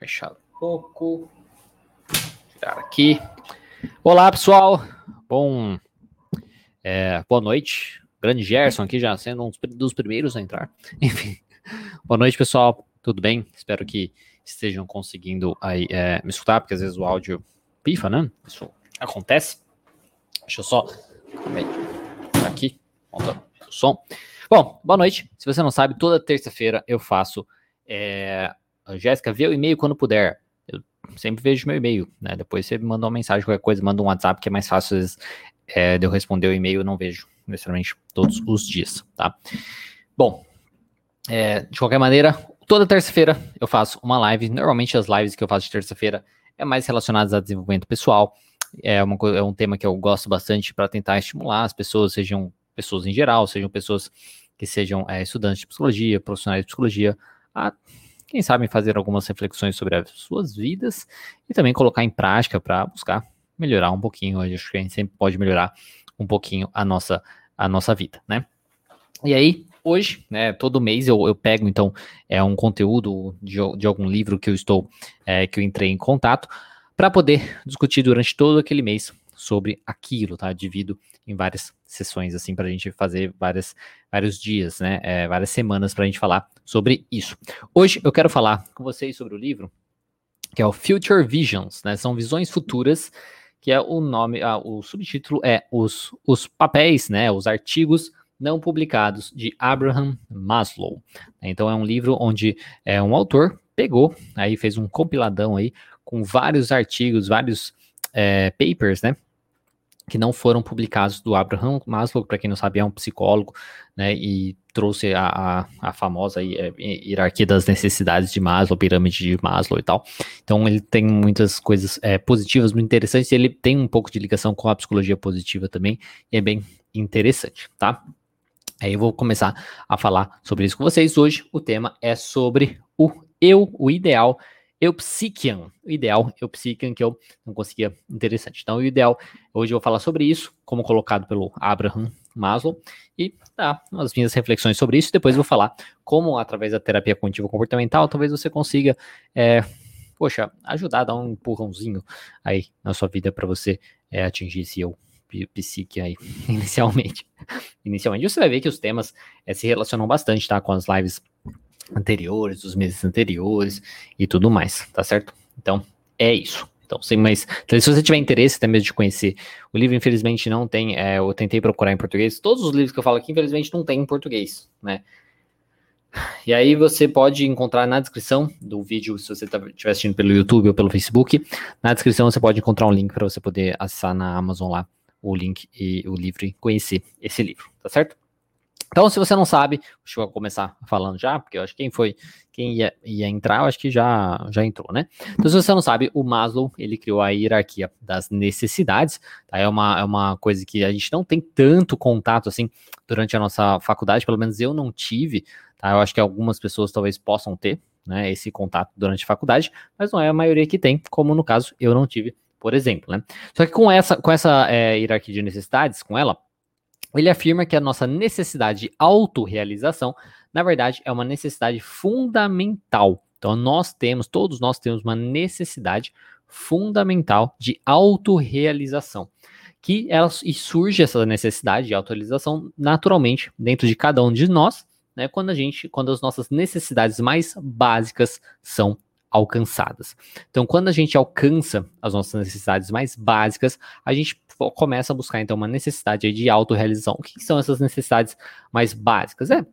Fechar um pouco. Tirar aqui. Olá, pessoal. Bom, é, boa noite. Grande Gerson aqui já sendo um dos primeiros a entrar. Enfim, boa noite, pessoal. Tudo bem? Espero que estejam conseguindo aí é, me escutar, porque às vezes o áudio pifa, né? Isso acontece. Deixa eu só aqui, o som. Bom, boa noite. Se você não sabe, toda terça-feira eu faço é, Jéssica, vê o e-mail quando puder. Eu sempre vejo meu e-mail, né? Depois você manda uma mensagem, qualquer coisa, manda um WhatsApp, que é mais fácil, às vezes, é, de eu responder o e-mail, eu não vejo necessariamente todos os dias, tá? Bom, é, de qualquer maneira, toda terça-feira eu faço uma live. Normalmente as lives que eu faço de terça-feira é mais relacionadas a desenvolvimento pessoal. É, uma, é um tema que eu gosto bastante para tentar estimular as pessoas, sejam pessoas em geral, sejam pessoas que sejam é, estudantes de psicologia, profissionais de psicologia, a quem sabe fazer algumas reflexões sobre as suas vidas e também colocar em prática para buscar melhorar um pouquinho. Eu acho que a gente sempre pode melhorar um pouquinho a nossa, a nossa vida, né? E aí, hoje, né, todo mês eu, eu pego, então, é um conteúdo de, de algum livro que eu estou, é, que eu entrei em contato, para poder discutir durante todo aquele mês sobre aquilo, tá? Divido em várias sessões, assim, para a gente fazer várias, vários dias, né? É, várias semanas para a gente falar sobre isso. Hoje eu quero falar com vocês sobre o livro que é o Future Visions, né? São visões futuras, que é o nome, ah, o subtítulo é os, os papéis, né? Os artigos não publicados de Abraham Maslow. Então é um livro onde é um autor pegou, aí fez um compiladão aí com vários artigos, vários é, papers, né? Que não foram publicados do Abraham Maslow, para quem não sabe, é um psicólogo, né, e trouxe a, a, a famosa é, hierarquia das necessidades de Maslow, pirâmide de Maslow e tal. Então ele tem muitas coisas é, positivas, muito interessantes, e ele tem um pouco de ligação com a psicologia positiva também, e é bem interessante, tá? Aí eu vou começar a falar sobre isso com vocês. Hoje o tema é sobre o eu, o ideal Eupsychian, o ideal Eupsychian que eu não conseguia interessante. Então, o ideal, hoje eu vou falar sobre isso, como colocado pelo Abraham Maslow, e tá, as minhas reflexões sobre isso. Depois eu vou falar como, através da terapia cognitivo comportamental, talvez você consiga, é, poxa, ajudar, dar um empurrãozinho aí na sua vida para você é, atingir esse eu psique aí, inicialmente. Inicialmente, você vai ver que os temas é, se relacionam bastante, tá, com as lives anteriores, dos meses anteriores e tudo mais, tá certo? Então, é isso. Então, sem mais. Então, se você tiver interesse até mesmo de conhecer, o livro, infelizmente, não tem. É, eu tentei procurar em português. Todos os livros que eu falo aqui, infelizmente, não tem em português, né? E aí você pode encontrar na descrição do vídeo, se você estiver tá, assistindo pelo YouTube ou pelo Facebook, na descrição você pode encontrar um link para você poder acessar na Amazon lá o link e o livro e conhecer esse livro, tá certo? Então, se você não sabe, deixa eu começar falando já, porque eu acho que quem foi, quem ia, ia entrar, eu acho que já, já entrou, né? Então, se você não sabe, o Maslow, ele criou a hierarquia das necessidades, tá? É uma, é uma coisa que a gente não tem tanto contato, assim, durante a nossa faculdade, pelo menos eu não tive, tá? Eu acho que algumas pessoas talvez possam ter, né, esse contato durante a faculdade, mas não é a maioria que tem, como no caso eu não tive, por exemplo, né? Só que com essa, com essa é, hierarquia de necessidades, com ela, ele afirma que a nossa necessidade de autorrealização, na verdade, é uma necessidade fundamental. Então, nós temos, todos nós temos uma necessidade fundamental de autorrealização. Que ela, e surge essa necessidade de autorrealização naturalmente dentro de cada um de nós, né, quando a gente, quando as nossas necessidades mais básicas são alcançadas. Então, quando a gente alcança as nossas necessidades mais básicas, a gente começa a buscar então uma necessidade de autorrealização. O que são essas necessidades mais básicas? É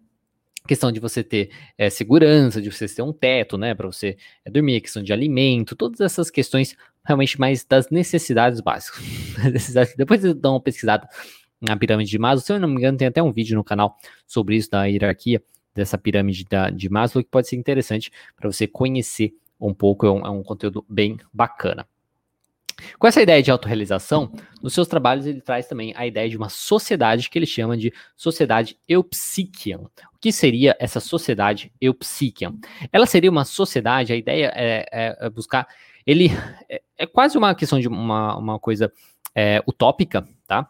questão de você ter é, segurança, de você ter um teto, né, para você é, dormir, questão de alimento, todas essas questões realmente mais das necessidades básicas. Depois eu dou uma pesquisada na pirâmide de Maslow, se eu não me engano, tem até um vídeo no canal sobre isso, da hierarquia dessa pirâmide da, de Maslow, que pode ser interessante para você conhecer um pouco, é um, é um conteúdo bem bacana. Com essa ideia de autorrealização, nos seus trabalhos ele traz também a ideia de uma sociedade que ele chama de sociedade eupsichian. O que seria essa sociedade eupsichian? Ela seria uma sociedade, a ideia é, é, é buscar, ele é, é, quase uma questão de uma, uma coisa é, utópica, tá?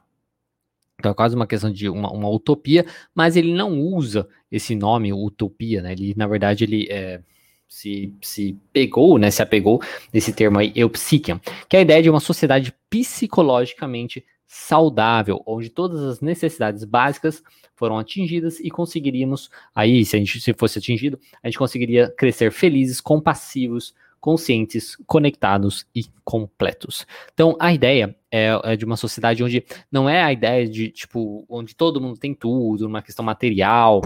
Então é quase uma questão de uma, uma, utopia, mas ele não usa esse nome utopia, né? Ele, na verdade, ele é, se, se pegou, né, se apegou nesse termo aí, eupsichian, que é a ideia de uma sociedade psicologicamente saudável, onde todas as necessidades básicas foram atingidas e conseguiríamos, aí, se a gente se fosse atingido, a gente conseguiria crescer felizes, compassivos, conscientes, conectados e completos. Então, a ideia é, é, de uma sociedade onde não é a ideia de, tipo, onde todo mundo tem tudo, uma questão material,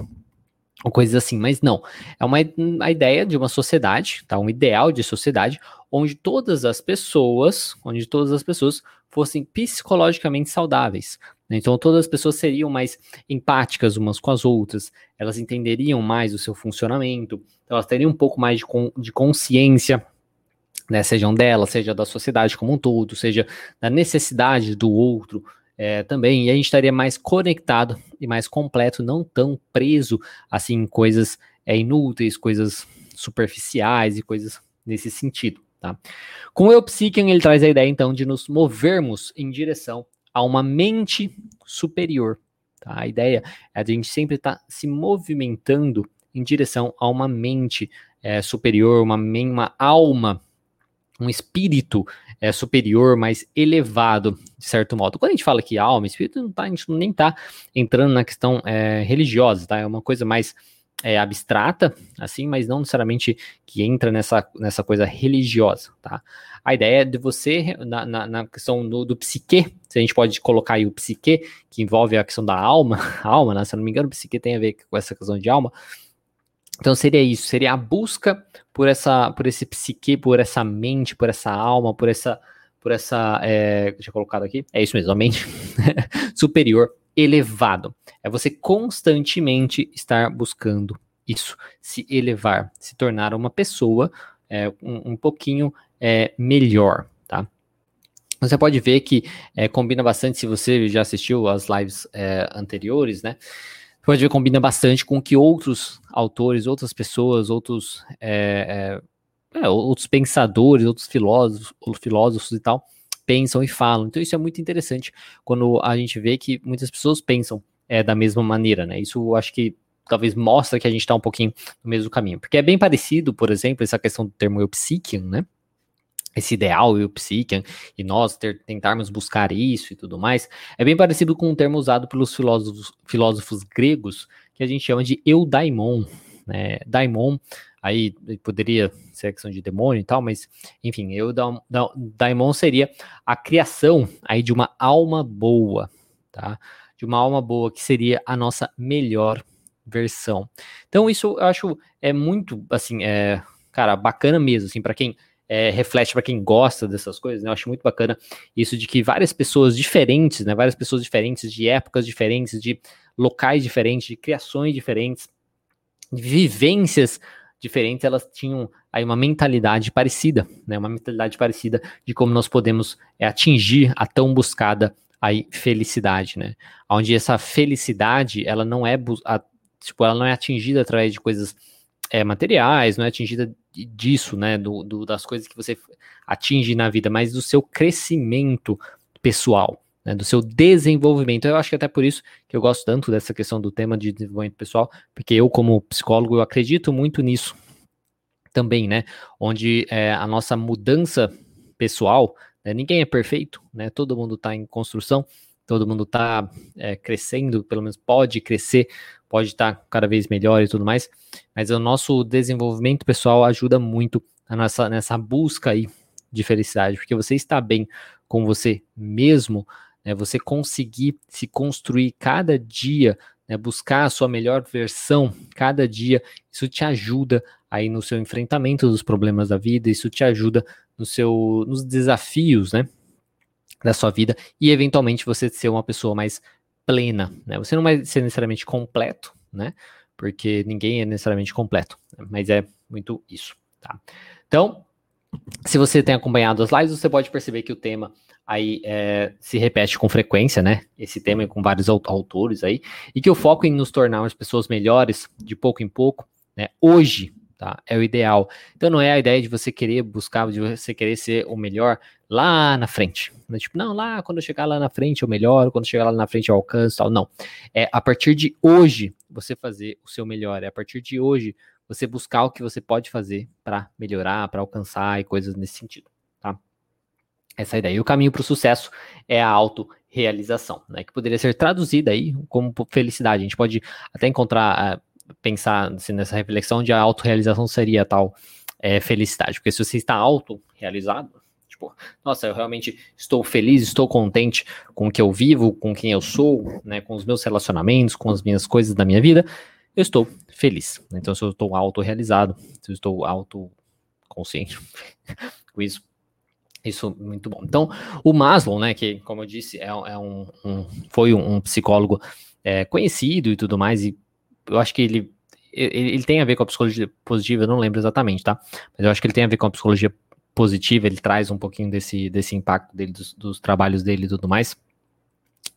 ou coisas assim, mas não. É uma a ideia de uma sociedade, tá? Um ideal de sociedade onde todas as pessoas, onde todas as pessoas fossem psicologicamente saudáveis. Né? Então todas as pessoas seriam mais empáticas umas com as outras, elas entenderiam mais o seu funcionamento, elas teriam um pouco mais de, de consciência né, sejam dela, seja da sociedade como um todo, seja da necessidade do outro, é, também, e a gente estaria mais conectado e mais completo, não tão preso assim em coisas é, inúteis, coisas superficiais e coisas nesse sentido. Tá? Com o Eupsychian, ele traz a ideia então de nos movermos em direção a uma mente superior. Tá? A ideia é a gente sempre estar tá se movimentando em direção a uma mente é, superior, uma, uma alma um espírito é, superior, mais elevado, de certo modo. Quando a gente fala que alma, espírito, não tá, a gente nem está entrando na questão é, religiosa, tá? É uma coisa mais é, abstrata, assim, mas não necessariamente que entra nessa, nessa coisa religiosa, tá? A ideia é de você, na, na, na questão do, do, psique, se a gente pode colocar aí o psique, que envolve a questão da alma, alma, né? Se eu não me engano, o psique tem a ver com essa questão de alma, então seria isso, seria a busca por essa, por esse psique, por essa mente, por essa alma, por essa, por essa, é, deixa eu colocar aqui, é isso mesmo, a mente superior, elevado. É você constantemente estar buscando isso, se elevar, se tornar uma pessoa é, um, um, pouquinho é, melhor, tá? Você pode ver que é, combina bastante se você já assistiu as lives anteriores, né? Pode ver combina bastante com o que outros autores, outras pessoas, outros, é, é, é, outros pensadores, outros filósofos, filósofos e tal pensam e falam. Então isso é muito interessante quando a gente vê que muitas pessoas pensam é, da mesma maneira, né? Isso acho que talvez mostra que a gente está um pouquinho no mesmo caminho, porque é bem parecido, por exemplo, essa questão do termo eupsichian, né? Esse ideal e o psique, e nós ter, tentarmos buscar isso e tudo mais, é bem parecido com um termo usado pelos filósofos, filósofos gregos, que a gente chama de eudaimon, né? Daimon, aí poderia ser a questão de demônio e tal, mas enfim, eudaimon seria a criação aí de uma alma boa, tá? De uma alma boa que seria a nossa melhor versão. Então isso eu acho é muito assim, é, cara, bacana mesmo, assim, para quem é, reflete para quem gosta dessas coisas, né? Eu acho muito bacana isso de que várias pessoas diferentes, né? Várias pessoas diferentes, de épocas diferentes, de locais diferentes, de criações diferentes, de vivências diferentes, elas tinham aí uma mentalidade parecida, né? Uma mentalidade parecida de como nós podemos é, atingir a tão buscada aí felicidade, né? Onde essa felicidade, ela não é tipo, ela não é atingida através de coisas é, materiais, não é atingida disso, né, do, do, das coisas que você atinge na vida, mas do seu crescimento pessoal, né, do seu desenvolvimento. Eu acho que até por isso que eu gosto tanto dessa questão do tema de desenvolvimento pessoal, porque eu, como psicólogo, eu acredito muito nisso também, né, onde é, a nossa mudança pessoal, né, ninguém é perfeito, né, todo mundo está em construção, todo mundo está é, crescendo, pelo menos pode crescer, pode estar cada vez melhor e tudo mais, mas o nosso desenvolvimento pessoal ajuda muito nossa, nessa busca aí de felicidade, porque você está bem com você mesmo, né, você conseguir se construir cada dia, né, buscar a sua melhor versão cada dia, isso te ajuda aí no seu enfrentamento dos problemas da vida, isso te ajuda no seu, nos desafios, né, da sua vida e eventualmente você ser uma pessoa mais plena, né? Você não vai ser necessariamente completo, né? Porque ninguém é necessariamente completo, né? mas é muito isso, tá? Então, se você tem acompanhado as lives, você pode perceber que o tema aí é, se repete com frequência, né? Esse tema é com vários autores aí, e que o foco em nos tornarmos pessoas melhores de pouco em pouco, né? Hoje, tá? É o ideal. Então não é a ideia de você querer buscar, de você querer ser o melhor lá na frente. Né? Tipo, não, lá quando eu chegar lá na frente eu melhoro, quando chegar lá na frente eu alcanço, tal. Não. É a partir de hoje você fazer o seu melhor, é a partir de hoje você buscar o que você pode fazer para melhorar, para alcançar e coisas nesse sentido, tá? Essa é a ideia. E o caminho para o sucesso é a autorrealização, né? Que poderia ser traduzida aí como felicidade. A gente pode até encontrar, pensar assim, nessa reflexão de a autorrealização seria tal é, felicidade. Porque se você está autorrealizado, tipo, nossa, eu realmente estou feliz, estou contente com o que eu vivo, com quem eu sou, né, com os meus relacionamentos, com as minhas coisas da minha vida, eu estou feliz. Então, se eu estou autorrealizado, se eu estou autoconsciente com isso, isso é muito bom. Então, o Maslow, né, que, como eu disse, é, é um, um, foi um, um psicólogo é, conhecido e tudo mais, e eu acho que ele, ele, ele, tem a ver com a psicologia positiva, eu não lembro exatamente, tá? Mas eu acho que ele tem a ver com a psicologia positiva, ele traz um pouquinho desse, desse impacto dele, dos, dos trabalhos dele e tudo mais.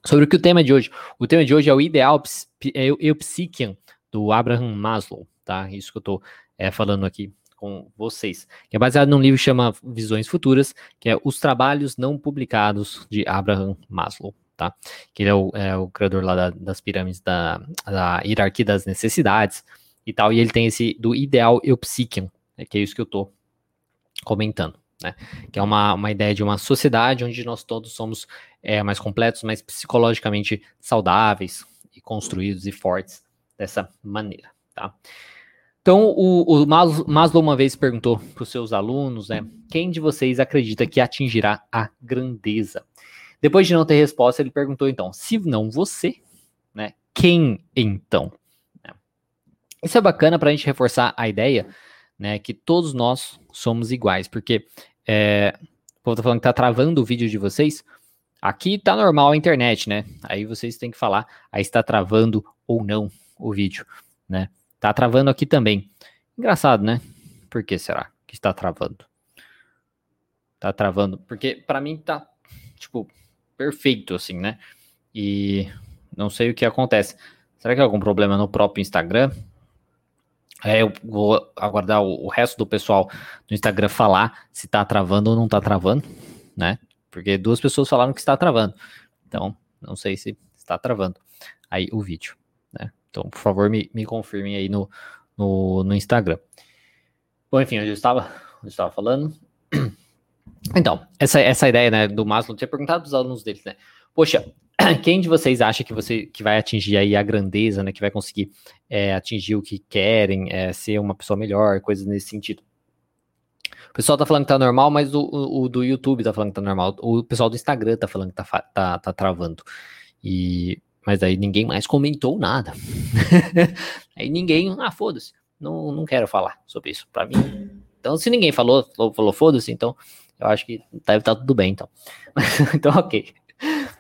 Sobre o que o tema de hoje. O tema de hoje é o ideal é eupsichian do Abraham Maslow, tá? Isso que eu tô é, falando aqui com vocês. Que é baseado num livro que chama Visões Futuras, que é Os Trabalhos Não Publicados de Abraham Maslow, tá? Que ele é o, é o criador lá da, das pirâmides da, da, hierarquia das necessidades e tal. E ele tem esse do ideal eupsichian, né, que é isso que eu tô comentando. Né? Que é uma, uma ideia de uma sociedade onde nós todos somos é, mais completos, mais psicologicamente saudáveis e construídos e fortes dessa maneira, tá? Então, o, o Maslow uma vez perguntou para os seus alunos, né, quem de vocês acredita que atingirá a grandeza? Depois de não ter resposta, ele perguntou então, se não você, né, quem então? Isso é bacana para a gente reforçar a ideia né? Que todos nós somos iguais, porque é, o povo tá falando que tá travando o vídeo de vocês. Aqui tá normal a internet, né? Aí vocês têm que falar, aí está travando ou não o vídeo, né? Tá travando aqui também. Engraçado, né? Por que será que está travando? Tá travando, porque para mim tá tipo perfeito assim, né? E não sei o que acontece. Será que é algum problema no próprio Instagram? É, eu vou aguardar o, o, resto do pessoal do Instagram falar se tá travando ou não tá travando, né? Porque duas pessoas falaram que está travando. Então, não sei se está travando aí o vídeo, né? Então, por favor, me, me confirmem aí no, no, no Instagram. Bom, enfim, eu estava, eu estava falando. Então, essa, essa ideia, né, do Maslow, tinha perguntado para os alunos deles, né? Poxa, quem de vocês acha que você que vai atingir aí a grandeza, né? Que vai conseguir é, atingir o que querem, é, ser uma pessoa melhor, coisas nesse sentido. O pessoal tá falando que tá normal, mas o, o, o, do YouTube tá falando que tá normal. O pessoal do Instagram tá falando que tá, tá, tá travando. E, mas aí ninguém mais comentou nada. aí ninguém, ah, foda-se, não, não quero falar sobre isso pra mim. Então, se ninguém falou, falou, falou foda-se, então eu acho que deve estar tá tudo bem, então. então, ok.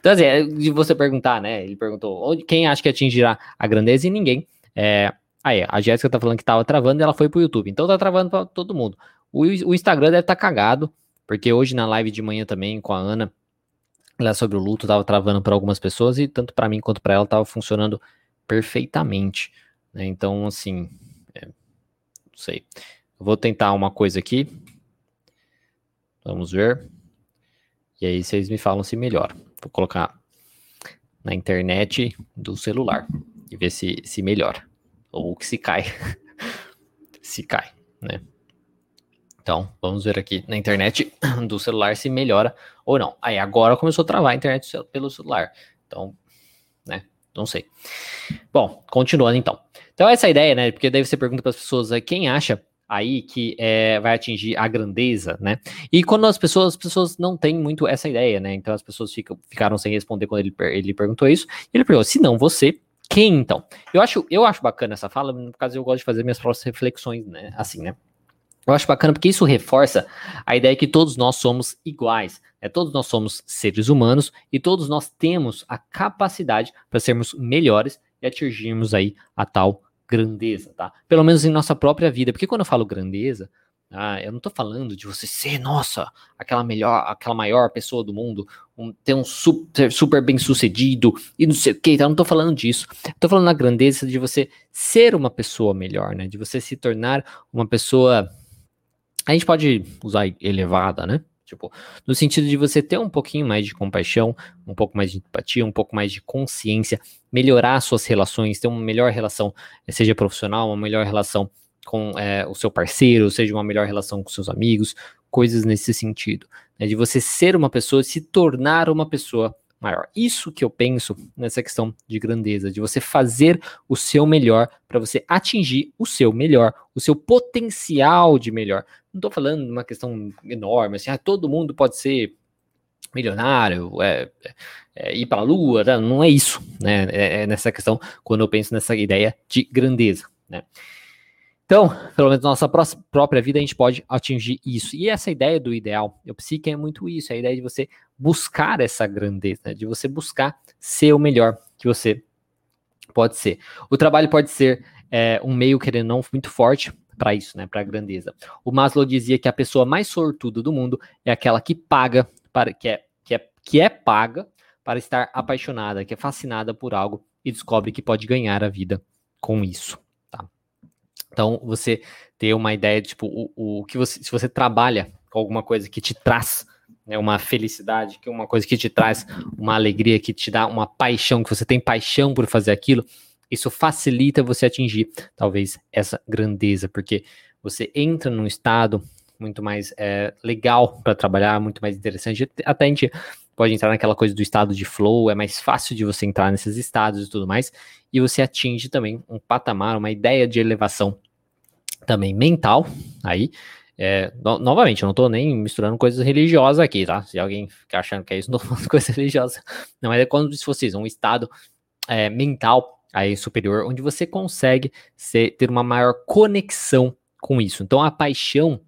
Então, assim, é de você perguntar, né? Ele perguntou quem acha que atingirá a grandeza e ninguém. É, aí, a Jéssica tá falando que tava travando e ela foi pro YouTube. Então tá travando pra todo mundo. O, o Instagram deve estar tá cagado, porque hoje na live de manhã também com a Ana, lá sobre o luto, tava travando para algumas pessoas e tanto para mim quanto para ela tava funcionando perfeitamente. Né? Então, assim, é, não sei. Vou tentar uma coisa aqui. Vamos ver. E aí vocês me falam se melhora. Vou colocar na internet do celular e ver se, se melhora. Ou que se cai. se cai, né? Então, vamos ver aqui na internet do celular se melhora ou não. Aí agora começou a travar a internet pelo celular. Então, né? Não sei. Bom, continuando então. Então, essa é a ideia, né? Porque daí você pergunta para as pessoas quem acha aí que é, vai atingir a grandeza, né? E quando as pessoas, as pessoas não têm muito essa ideia, né? Então as pessoas ficam, ficaram sem responder quando ele, ele perguntou isso. Ele perguntou: se não você, quem então? Eu acho, eu acho bacana essa fala, no caso eu gosto de fazer minhas próprias reflexões, né? Assim, né? Eu acho bacana porque isso reforça a ideia que todos nós somos iguais. Né? Todos nós somos seres humanos e todos nós temos a capacidade para sermos melhores e atingirmos aí a tal grandeza, tá? Pelo menos em nossa própria vida. Porque quando eu falo grandeza, ah, eu não tô falando de você ser, nossa, aquela melhor, aquela maior pessoa do mundo, um, ter um super, super bem sucedido e não sei o que, tá? eu não tô falando disso. Tô falando da grandeza de você ser uma pessoa melhor, né? De você se tornar uma pessoa. A gente pode usar elevada, né? Tipo, no sentido de você ter um pouquinho mais de compaixão, um pouco mais de empatia, um pouco mais de consciência, melhorar suas relações, ter uma melhor relação, seja profissional, uma melhor relação com é, o seu parceiro, seja uma melhor relação com seus amigos, coisas nesse sentido. Né, de você ser uma pessoa, se tornar uma pessoa maior. Isso que eu penso nessa questão de grandeza, de você fazer o seu melhor para você atingir o seu melhor, o seu potencial de melhor. Não estou falando de uma questão enorme, assim, ah, todo mundo pode ser milionário, é, é, é ir para a lua, tá? não é isso, né? É, é, nessa questão, quando eu penso nessa ideia de grandeza, né? Então, pelo menos na nossa própria vida, a gente pode atingir isso. E essa ideia do ideal, eu psique é muito isso, é a ideia de você buscar essa grandeza, né? de você buscar ser o melhor que você pode ser. O trabalho pode ser é, um meio, querendo não, muito forte para isso, né? Para a grandeza. O Maslow dizia que a pessoa mais sortuda do mundo é aquela que paga para que é, que é, que é paga para estar apaixonada, que é fascinada por algo e descobre que pode ganhar a vida com isso. Então, você ter uma ideia de, tipo, o, o que você, se você trabalha com alguma coisa que te traz né, uma felicidade, que uma coisa que te traz uma alegria, que te dá uma paixão, que você tem paixão por fazer aquilo, isso facilita você atingir, talvez, essa grandeza, porque você entra num estado muito mais é, legal para trabalhar, muito mais interessante. Até a gente pode entrar naquela coisa do estado de flow, é mais fácil de você entrar nesses estados e tudo mais, e você atinge também um patamar, uma ideia de elevação também mental, aí, é, no, novamente, eu não estou nem misturando coisas religiosas aqui, tá? Se alguém ficar achando que é isso, não falando coisa. Não, mas é quando se fosse um estado é, mental aí superior, onde você consegue ser, ter uma maior conexão com isso. Então, a paixão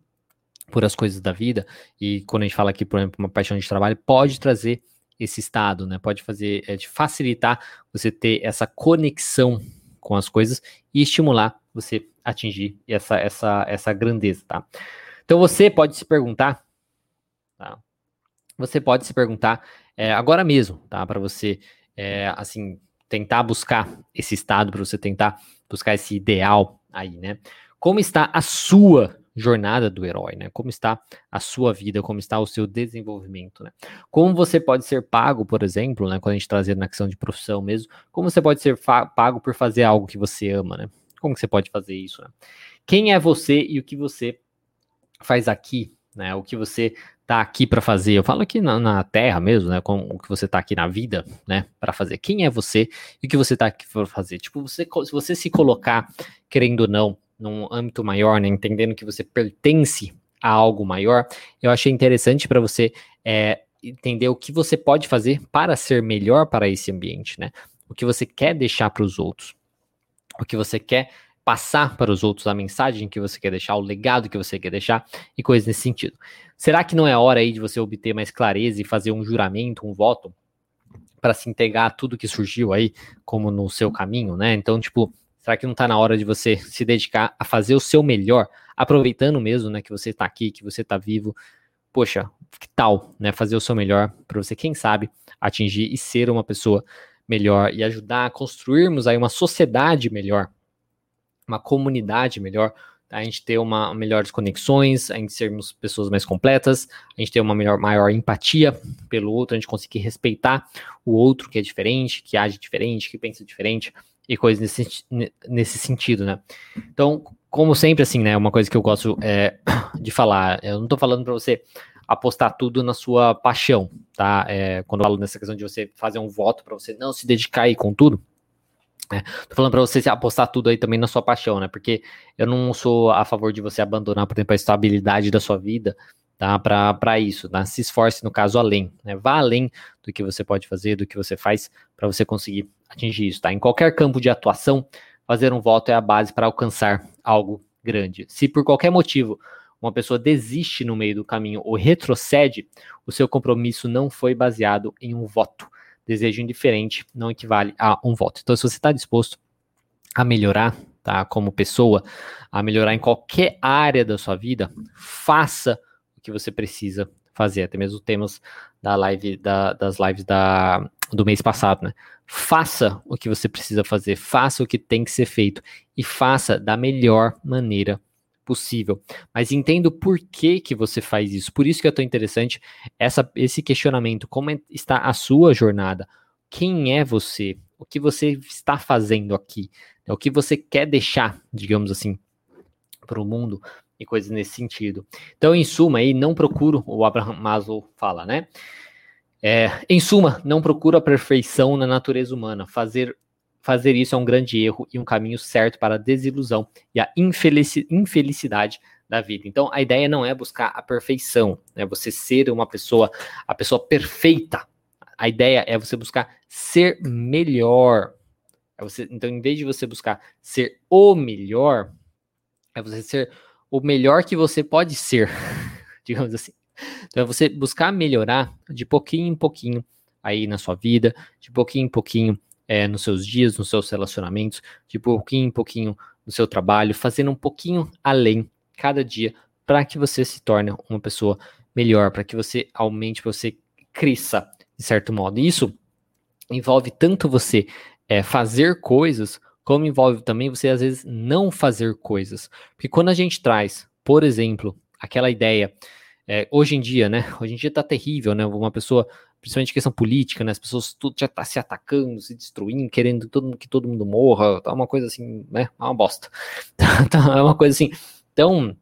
por as coisas da vida, e quando a gente fala aqui, por exemplo, uma paixão de trabalho, pode trazer esse estado, né? Pode fazer, é, facilitar você ter essa conexão com as coisas e estimular você atingir essa, essa, essa grandeza, tá? Então você pode se perguntar, tá? Você pode se perguntar é, agora mesmo, tá? Para você, é, assim, tentar buscar esse estado, para você tentar buscar esse ideal aí, né? Como está a sua jornada do herói, né? Como está a sua vida, como está o seu desenvolvimento, né? Como você pode ser pago, por exemplo, né? Quando a gente trazer na questão de profissão mesmo, como você pode ser pago por fazer algo que você ama, né? Como que você pode fazer isso? Né? Quem é você e o que você faz aqui, né? O que você tá aqui para fazer? Eu falo aqui na, na, Terra mesmo, né? Com o que você tá aqui na vida, né? Para fazer. Quem é você e o que você tá aqui para fazer? Tipo, você, se você se colocar, querendo ou não, num âmbito maior, né? Entendendo que você pertence a algo maior, eu achei interessante para você é, entender o que você pode fazer para ser melhor para esse ambiente, né? O que você quer deixar para os outros o que você quer passar para os outros, a mensagem que você quer deixar, o legado que você quer deixar e coisas nesse sentido. Será que não é hora aí de você obter mais clareza e fazer um juramento, um voto para se entregar a tudo que surgiu aí como no seu caminho, né? Então, tipo, será que não está na hora de você se dedicar a fazer o seu melhor, aproveitando mesmo, né, que você está aqui, que você está vivo? Poxa, que tal, né, fazer o seu melhor para você, quem sabe, atingir e ser uma pessoa melhor e ajudar a construirmos aí uma sociedade melhor, uma comunidade melhor, a gente ter uma melhores conexões, a gente sermos pessoas mais completas, a gente ter uma melhor, maior empatia pelo outro, a gente conseguir respeitar o outro que é diferente, que age diferente, que pensa diferente e coisas nesse, nesse sentido, né? Então, como sempre, assim, né? Uma coisa que eu gosto é, de falar, eu não tô falando para você apostar tudo na sua paixão, tá? É, quando eu falo nessa questão de você fazer um voto para você não se dedicar aí com tudo, é, tô falando para você apostar tudo aí também na sua paixão, né? Porque eu não sou a favor de você abandonar, por exemplo, a estabilidade da sua vida, tá? Para isso, tá? Se esforce, no caso, além, né? Vá além do que você pode fazer, do que você faz, para você conseguir atingir isso, tá? Em qualquer campo de atuação, fazer um voto é a base para alcançar algo grande. Se por qualquer motivo uma pessoa desiste no meio do caminho ou retrocede, o seu compromisso não foi baseado em um voto. Desejo indiferente não equivale a um voto. Então, se você está disposto a melhorar, tá, como pessoa, a melhorar em qualquer área da sua vida, faça o que você precisa fazer. Até mesmo temos da live da, das lives da, do mês passado, né? Faça o que você precisa fazer, faça o que tem que ser feito e faça da melhor maneira possível. Mas entendo por que, que você faz isso. Por isso que é tão interessante essa, esse questionamento. Como é, está a sua jornada? Quem é você? O que você está fazendo aqui? É o que você quer deixar, digamos assim, para o mundo e coisas nesse sentido. Então, em suma, aí não procuro, o Abraham Maslow fala, né? É, em suma, não procuro a perfeição na natureza humana. Fazer, fazer isso é um grande erro e um caminho certo para a desilusão e a infelicidade da vida. Então, a ideia não é buscar a perfeição, né? Você ser uma pessoa, a pessoa perfeita. A ideia é você buscar ser melhor. É você, então, em vez de você buscar ser o melhor, é você ser o melhor que você pode ser, digamos assim. Então, é você buscar melhorar de pouquinho em pouquinho aí na sua vida, de pouquinho em pouquinho é, nos seus dias, nos seus relacionamentos, de pouquinho em pouquinho no seu trabalho, fazendo um pouquinho além cada dia para que você se torne uma pessoa melhor, para que você aumente, para você cresça de certo modo. Isso envolve tanto você é, fazer coisas, como envolve também você às vezes não fazer coisas. Porque quando a gente traz, por exemplo, aquela ideia, é, hoje em dia, né? Hoje em dia tá terrível, né? Uma pessoa, principalmente questão política, né? As pessoas tudo já tá se atacando, se destruindo, querendo todo, que todo mundo morra, tá uma coisa assim, né? É uma bosta. É uma coisa assim tão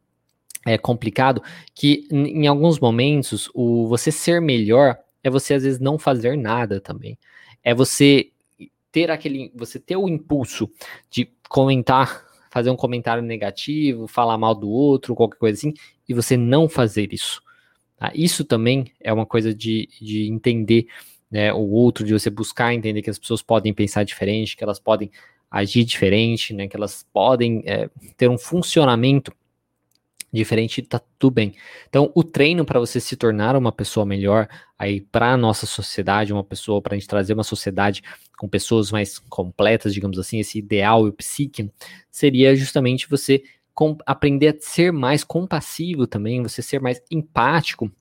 é, complicado que em alguns momentos o você ser melhor é você às vezes não fazer nada também. É você ter aquele, você ter o impulso de comentar, fazer um comentário negativo, falar mal do outro, qualquer coisa assim, e você não fazer isso. Tá? Isso também é uma coisa de, de entender né, o outro, de você buscar entender que as pessoas podem pensar diferente, que elas podem agir diferente, né, que elas podem é, ter um funcionamento diferente, tá tudo bem. Então, o treino para você se tornar uma pessoa melhor aí para a nossa sociedade, uma pessoa para a gente trazer uma sociedade com pessoas mais completas, digamos assim, esse ideal e o psique, seria justamente você aprender a ser mais compassivo também, você ser mais empático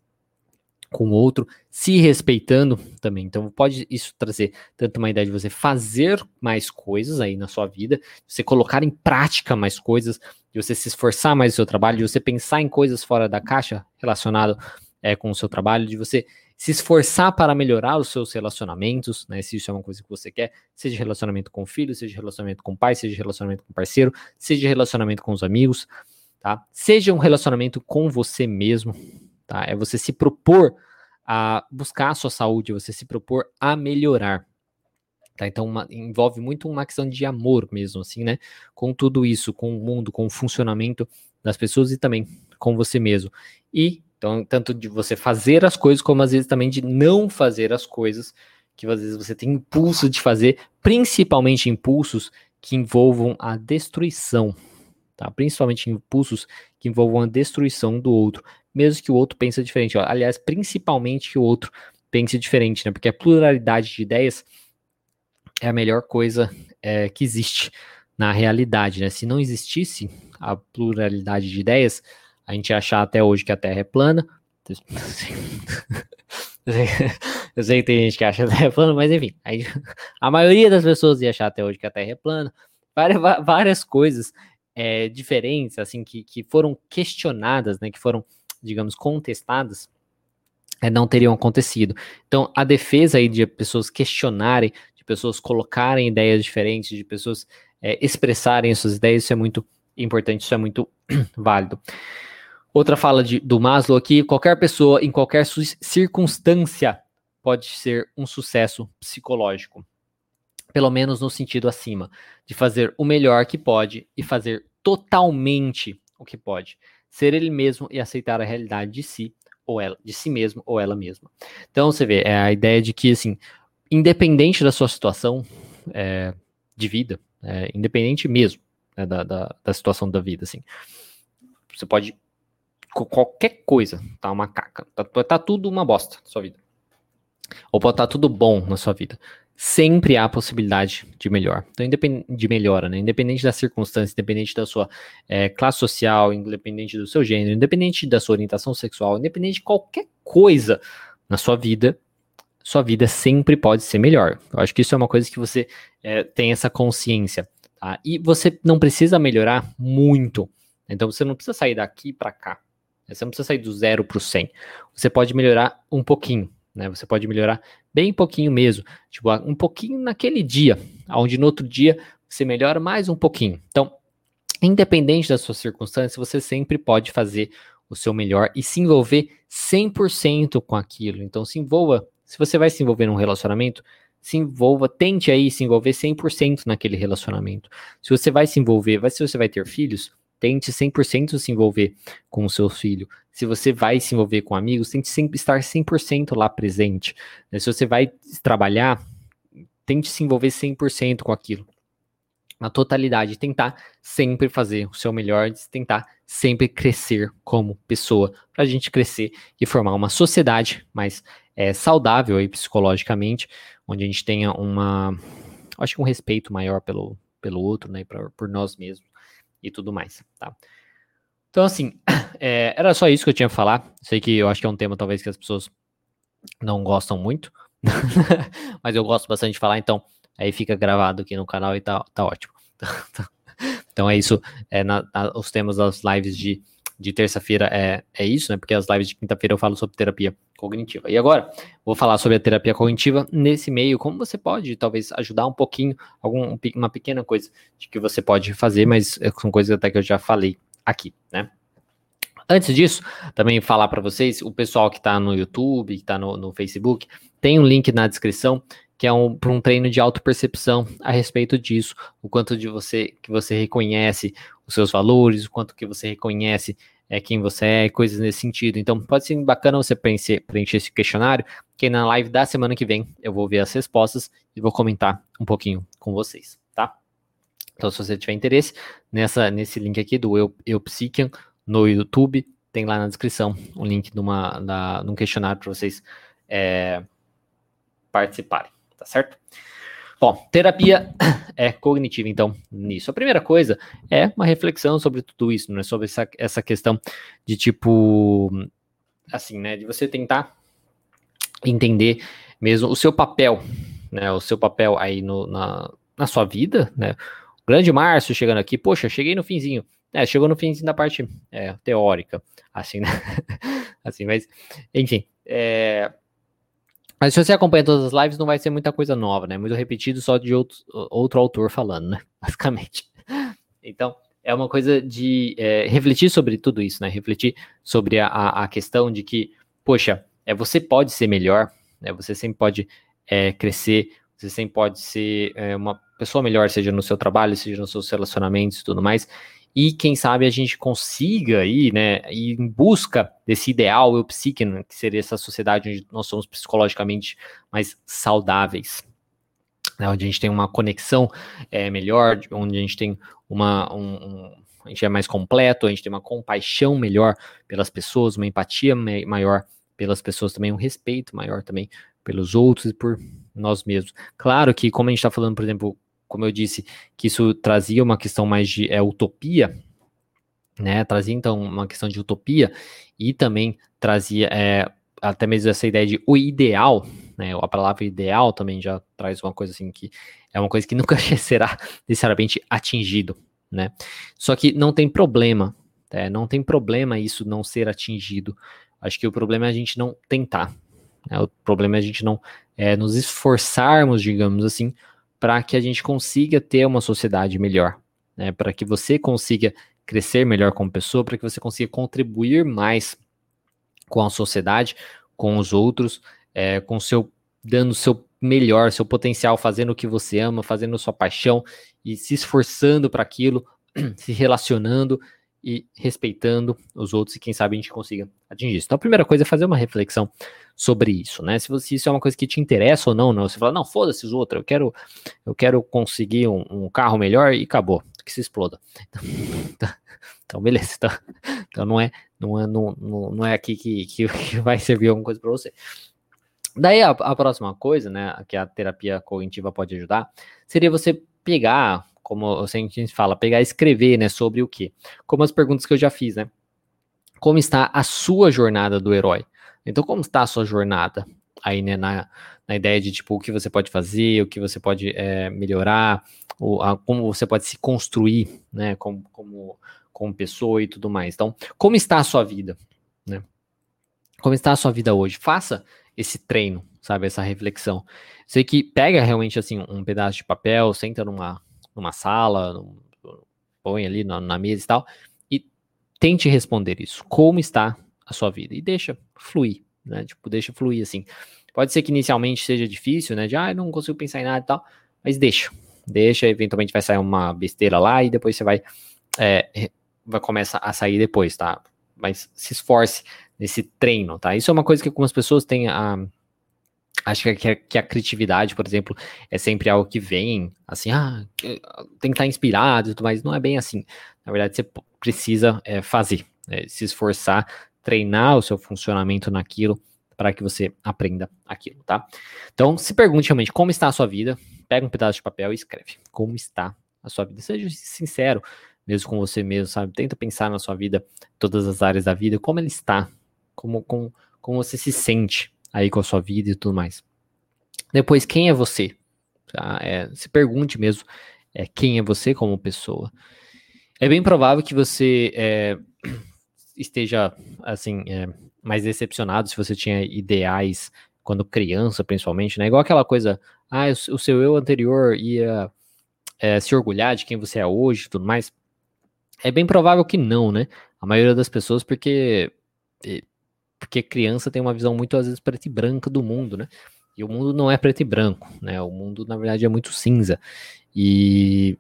com o outro, se respeitando também. Então, pode isso trazer tanto uma ideia de você fazer mais coisas aí na sua vida, você colocar em prática mais coisas, de você se esforçar mais no seu trabalho, de você pensar em coisas fora da caixa relacionado é, com o seu trabalho, de você se esforçar para melhorar os seus relacionamentos, né? Se isso é uma coisa que você quer, seja relacionamento com o filho, seja relacionamento com o pai, seja relacionamento com o parceiro, seja relacionamento com os amigos, tá? Seja um relacionamento com você mesmo, tá? É você se propor a buscar a sua saúde, você se propor a melhorar. Tá? Então uma, envolve muito uma questão de amor mesmo, assim, né? Com tudo isso, com o mundo, com o funcionamento das pessoas e também com você mesmo. E então, tanto de você fazer as coisas, como às vezes também de não fazer as coisas que às vezes você tem impulso de fazer, principalmente impulsos que envolvam a destruição, tá? Principalmente impulsos que envolvam a destruição do outro, mesmo que o outro pense diferente. Aliás, principalmente que o outro pense diferente, né? Porque a pluralidade de ideias é a melhor coisa é, que existe na realidade, né? Se não existisse a pluralidade de ideias, a gente achar até hoje que a Terra é plana. Eu sei que tem gente que acha a Terra é plana, mas enfim, a maioria das pessoas ia achar até hoje que a Terra é plana. Várias, várias coisas é, diferentes, assim, que, que foram questionadas, né, que foram, digamos, contestadas, é, não teriam acontecido. Então, a defesa aí de pessoas questionarem, de pessoas colocarem ideias diferentes, de pessoas é, expressarem suas ideias, isso é muito importante, isso é muito válido. Outra fala de, do Maslow aqui: qualquer pessoa, em qualquer circunstância, pode ser um sucesso psicológico pelo menos no sentido acima, de fazer o melhor que pode e fazer totalmente o que pode, ser ele mesmo e aceitar a realidade de si ou ela, de si mesmo ou ela mesma. Então você vê, é a ideia de que assim, independente da sua situação é, de vida, é, independente mesmo né, da, da, da, situação da vida, assim, você pode qualquer coisa, tá uma caca, tá, tá tudo uma bosta na sua vida, ou pode estar tá tudo bom na sua vida sempre há possibilidade de melhor. Então, independente de melhora, né? Independente da circunstância, independente da sua é, classe social, independente do seu gênero, independente da sua orientação sexual, independente de qualquer coisa na sua vida, sua vida sempre pode ser melhor. Eu acho que isso é uma coisa que você é, tem essa consciência. Tá? E você não precisa melhorar muito. Então, você não precisa sair daqui para cá. Você não precisa sair do zero para o 100. Você pode melhorar um pouquinho. Né? Você pode melhorar bem pouquinho mesmo, tipo um pouquinho naquele dia, onde no outro dia você melhora mais um pouquinho. Então, independente das suas circunstâncias, você sempre pode fazer o seu melhor e se envolver 100% com aquilo. Então, se envolva. Se você vai se envolver num relacionamento, se envolva, tente aí se envolver 100% naquele relacionamento. Se você vai se envolver, vai, se você vai ter filhos, tente 100% se envolver com o seu filho. Se você vai se envolver com amigos, tente sempre estar 100% lá presente. Se você vai trabalhar, tente se envolver 100% com aquilo na totalidade, tentar sempre fazer o seu melhor, tentar sempre crescer como pessoa, para a gente crescer e formar uma sociedade mais é, saudável aí psicologicamente, onde a gente tenha uma, acho que um respeito maior pelo, pelo outro, né, pra, por nós mesmos e tudo mais, tá? Então, assim, é, era só isso que eu tinha a falar. Sei que eu acho que é um tema talvez que as pessoas não gostam muito, mas eu gosto bastante de falar, então aí fica gravado aqui no canal e tá, tá ótimo. então é isso. É, na, na, os temas das lives de, de terça-feira é, é isso, né? Porque as lives de quinta-feira eu falo sobre terapia cognitiva. E agora, vou falar sobre a terapia cognitiva nesse meio, como você pode talvez ajudar um pouquinho, algum, uma pequena coisa de que você pode fazer, mas é, são coisas até que eu já falei aqui, né? Antes disso, também falar para vocês, o pessoal que está no YouTube, que está no, no Facebook, tem um link na descrição que é um, para um treino de autopercepção a respeito disso, o quanto de você que você reconhece os seus valores, o quanto que você reconhece é, quem você é, coisas nesse sentido. Então, pode ser bacana você preencher, preencher esse questionário, que na live da semana que vem eu vou ver as respostas e vou comentar um pouquinho com vocês, tá? Então, se você tiver interesse, nessa, nesse link aqui do Eu, Eu Psiquian no YouTube, tem lá na descrição um link de, uma, da, de um questionário para vocês é, participarem tá certo? Bom, terapia é cognitiva, então, nisso. A primeira coisa é uma reflexão sobre tudo isso, né? Sobre essa, essa questão de tipo, assim, né? De você tentar entender mesmo o seu papel, né? O seu papel aí no, na, na sua vida, né? O grande Márcio chegando aqui, poxa, cheguei no finzinho. É, chegou no finzinho da parte é, teórica, assim, né? assim, mas, enfim, é, mas se você acompanha todas as lives, não vai ser muita coisa nova, né? Muito repetido só de outro, outro autor falando, né? Basicamente. Então, é uma coisa de é, refletir sobre tudo isso, né? Refletir sobre a, a questão de que, poxa, é, você pode ser melhor, né? Você sempre pode é, crescer, você sempre pode ser é, uma pessoa melhor, seja no seu trabalho, seja nos seus relacionamentos e tudo mais e quem sabe a gente consiga aí, né, ir em busca desse ideal eu psique, né, que seria essa sociedade onde nós somos psicologicamente mais saudáveis, né, onde a gente tem uma conexão é, melhor, onde a gente tem uma um, um, a gente é mais completo, a gente tem uma compaixão melhor pelas pessoas, uma empatia maior pelas pessoas também, um respeito maior também pelos outros e por nós mesmos. Claro que, como a gente está falando, por exemplo, como eu disse, que isso trazia uma questão mais de é, utopia, né? Trazia então uma questão de utopia e também trazia é, até mesmo essa ideia de o ideal, né? A palavra ideal também já traz uma coisa assim que é uma coisa que nunca será necessariamente atingido, né? Só que não tem problema, é, não tem problema isso não ser atingido. Acho que o problema é a gente não tentar. Né? O problema é a gente não é, nos esforçarmos, digamos assim, para que a gente consiga ter uma sociedade melhor, né? Para que você consiga crescer melhor como pessoa, para que você consiga contribuir mais com a sociedade, com os outros, é, com seu dando seu melhor, seu potencial, fazendo o que você ama, fazendo sua paixão e se esforçando para aquilo, se relacionando e respeitando os outros e quem sabe a gente consiga atingir isso. Então a primeira coisa é fazer uma reflexão sobre isso, né? Se você isso é uma coisa que te interessa ou não, não. Você fala, não, foda-se os outros, eu quero, eu quero conseguir um, um, carro melhor e acabou, que se exploda. Então, então beleza. Então, então, não é, não é, não, não é aqui que, que, que vai servir alguma coisa para você. Daí a, a próxima coisa, né, que a terapia cognitiva pode ajudar, seria você pegar como a gente fala, pegar e escrever, né, sobre o que? Como as perguntas que eu já fiz, né? Como está a sua jornada do herói? Então, como está a sua jornada? Aí, né, na, na ideia de, tipo, o que você pode fazer, o que você pode é, melhorar, o, a, como você pode se construir, né, como, como, como pessoa e tudo mais. Então, como está a sua vida, né? Como está a sua vida hoje? Faça esse treino, sabe, essa reflexão. Sei que pega realmente, assim, um pedaço de papel, senta numa numa sala, num, põe ali na, na mesa e tal, e tente responder isso. Como está a sua vida? E deixa fluir, né? Tipo, deixa fluir assim. Pode ser que inicialmente seja difícil, né? De, ah, não consigo pensar em nada e tal, mas deixa. Deixa, eventualmente vai sair uma besteira lá e depois você vai, é, vai começar a sair depois, tá? Mas se esforce nesse treino, tá? Isso é uma coisa que algumas pessoas têm a. Acho que a, que a criatividade, por exemplo, é sempre algo que vem, assim, ah, tem que estar inspirado mais. Não é bem assim. Na verdade, você precisa é, fazer, é, se esforçar, treinar o seu funcionamento naquilo para que você aprenda aquilo, tá? Então, se pergunte realmente como está a sua vida, pega um pedaço de papel e escreve como está a sua vida. Seja sincero mesmo com você mesmo, sabe? Tenta pensar na sua vida, todas as áreas da vida, como ela está, como, como, como você se sente aí com a sua vida e tudo mais. Depois, quem é você? Tá? É, se pergunte mesmo é, quem é você como pessoa. É bem provável que você é, esteja assim é, mais decepcionado se você tinha ideais quando criança, principalmente, né? Igual aquela coisa, ah, o seu eu anterior ia é, se orgulhar de quem você é hoje tudo mais. É bem provável que não, né? A maioria das pessoas, porque porque criança tem uma visão muito às vezes preto e branca do mundo, né? E o mundo não é preto e branco, né? O mundo na verdade é muito cinza e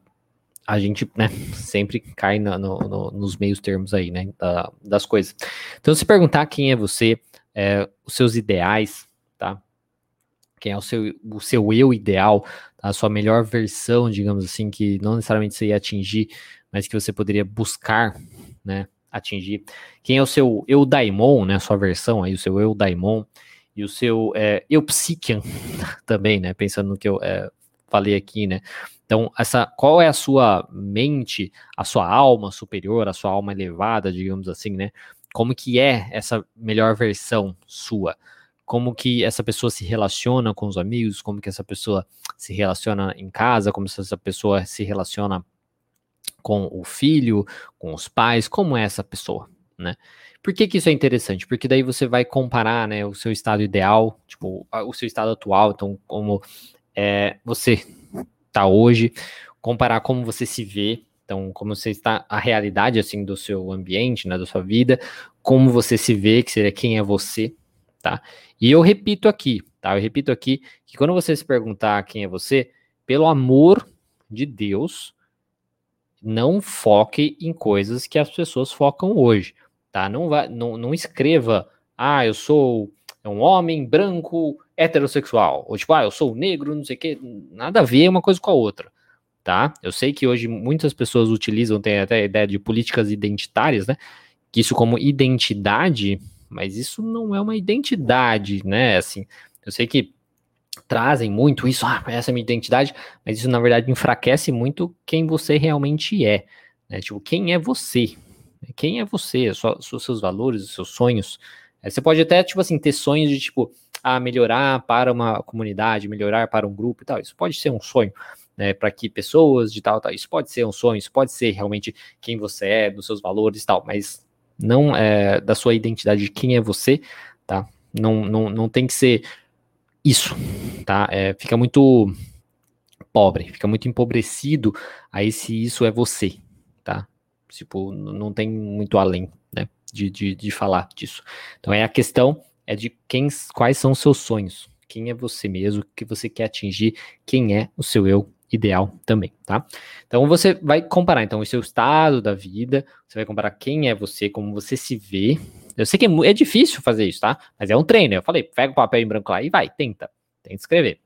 a gente né, sempre cai no, no, nos meios termos aí, né, da, das coisas. Então, se perguntar quem é você, é, os seus ideais, tá? Quem é o seu, o seu eu ideal, tá? a sua melhor versão, digamos assim, que não necessariamente você ia atingir, mas que você poderia buscar, né, atingir. Quem é o seu eu daimon, né, sua versão aí, o seu eu daimon, e o seu é, eu psiquian também, né, pensando no que eu é, falei aqui, né, então, essa, qual é a sua mente, a sua alma superior, a sua alma elevada, digamos assim, né? Como que é essa melhor versão sua? Como que essa pessoa se relaciona com os amigos? Como que essa pessoa se relaciona em casa? Como essa pessoa se relaciona com o filho, com os pais? Como é essa pessoa, né? Por que, que isso é interessante? Porque daí você vai comparar, né, o seu estado ideal, tipo, o seu estado atual, então como é, você está hoje, comparar como você se vê, então como você está a realidade assim do seu ambiente, né, da sua vida, como você se vê, que seria quem é você, tá? E eu repito aqui, tá? Eu repito aqui que quando você se perguntar quem é você, pelo amor de Deus, não foque em coisas que as pessoas focam hoje, tá? Não vai, não, não escreva, ah, eu sou um homem branco heterossexual, ou tipo, ah, eu sou negro, não sei o que, nada a ver uma coisa com a outra, tá? Eu sei que hoje muitas pessoas utilizam, tem até a ideia de políticas identitárias, né? Que isso como identidade, mas isso não é uma identidade, né? Assim, eu sei que trazem muito isso, ah, essa é a minha identidade, mas isso na verdade enfraquece muito quem você realmente é, né? Tipo, quem é você? Quem é você? Os seus valores, os seus sonhos. Você pode até, tipo assim, ter sonhos de, tipo, a melhorar para uma comunidade, melhorar para um grupo e tal. Isso pode ser um sonho. Né, para que pessoas de tal, tal, isso pode ser um sonho, isso pode ser realmente quem você é, dos seus valores e tal, mas não é da sua identidade de quem é você, tá? Não, não, não tem que ser isso, tá? É, fica muito pobre, fica muito empobrecido aí se isso é você, tá? Tipo, não tem muito além, né? De, de, de falar disso. Então é a questão é de quem, quais são os seus sonhos, quem é você mesmo, o que você quer atingir, quem é o seu eu ideal também, tá? Então você vai comparar então o seu estado da vida, você vai comparar quem é você, como você se vê. Eu sei que é, é difícil fazer isso, tá? Mas é um treino. Eu falei, pega o papel em branco lá e vai, tenta, tenta escrever.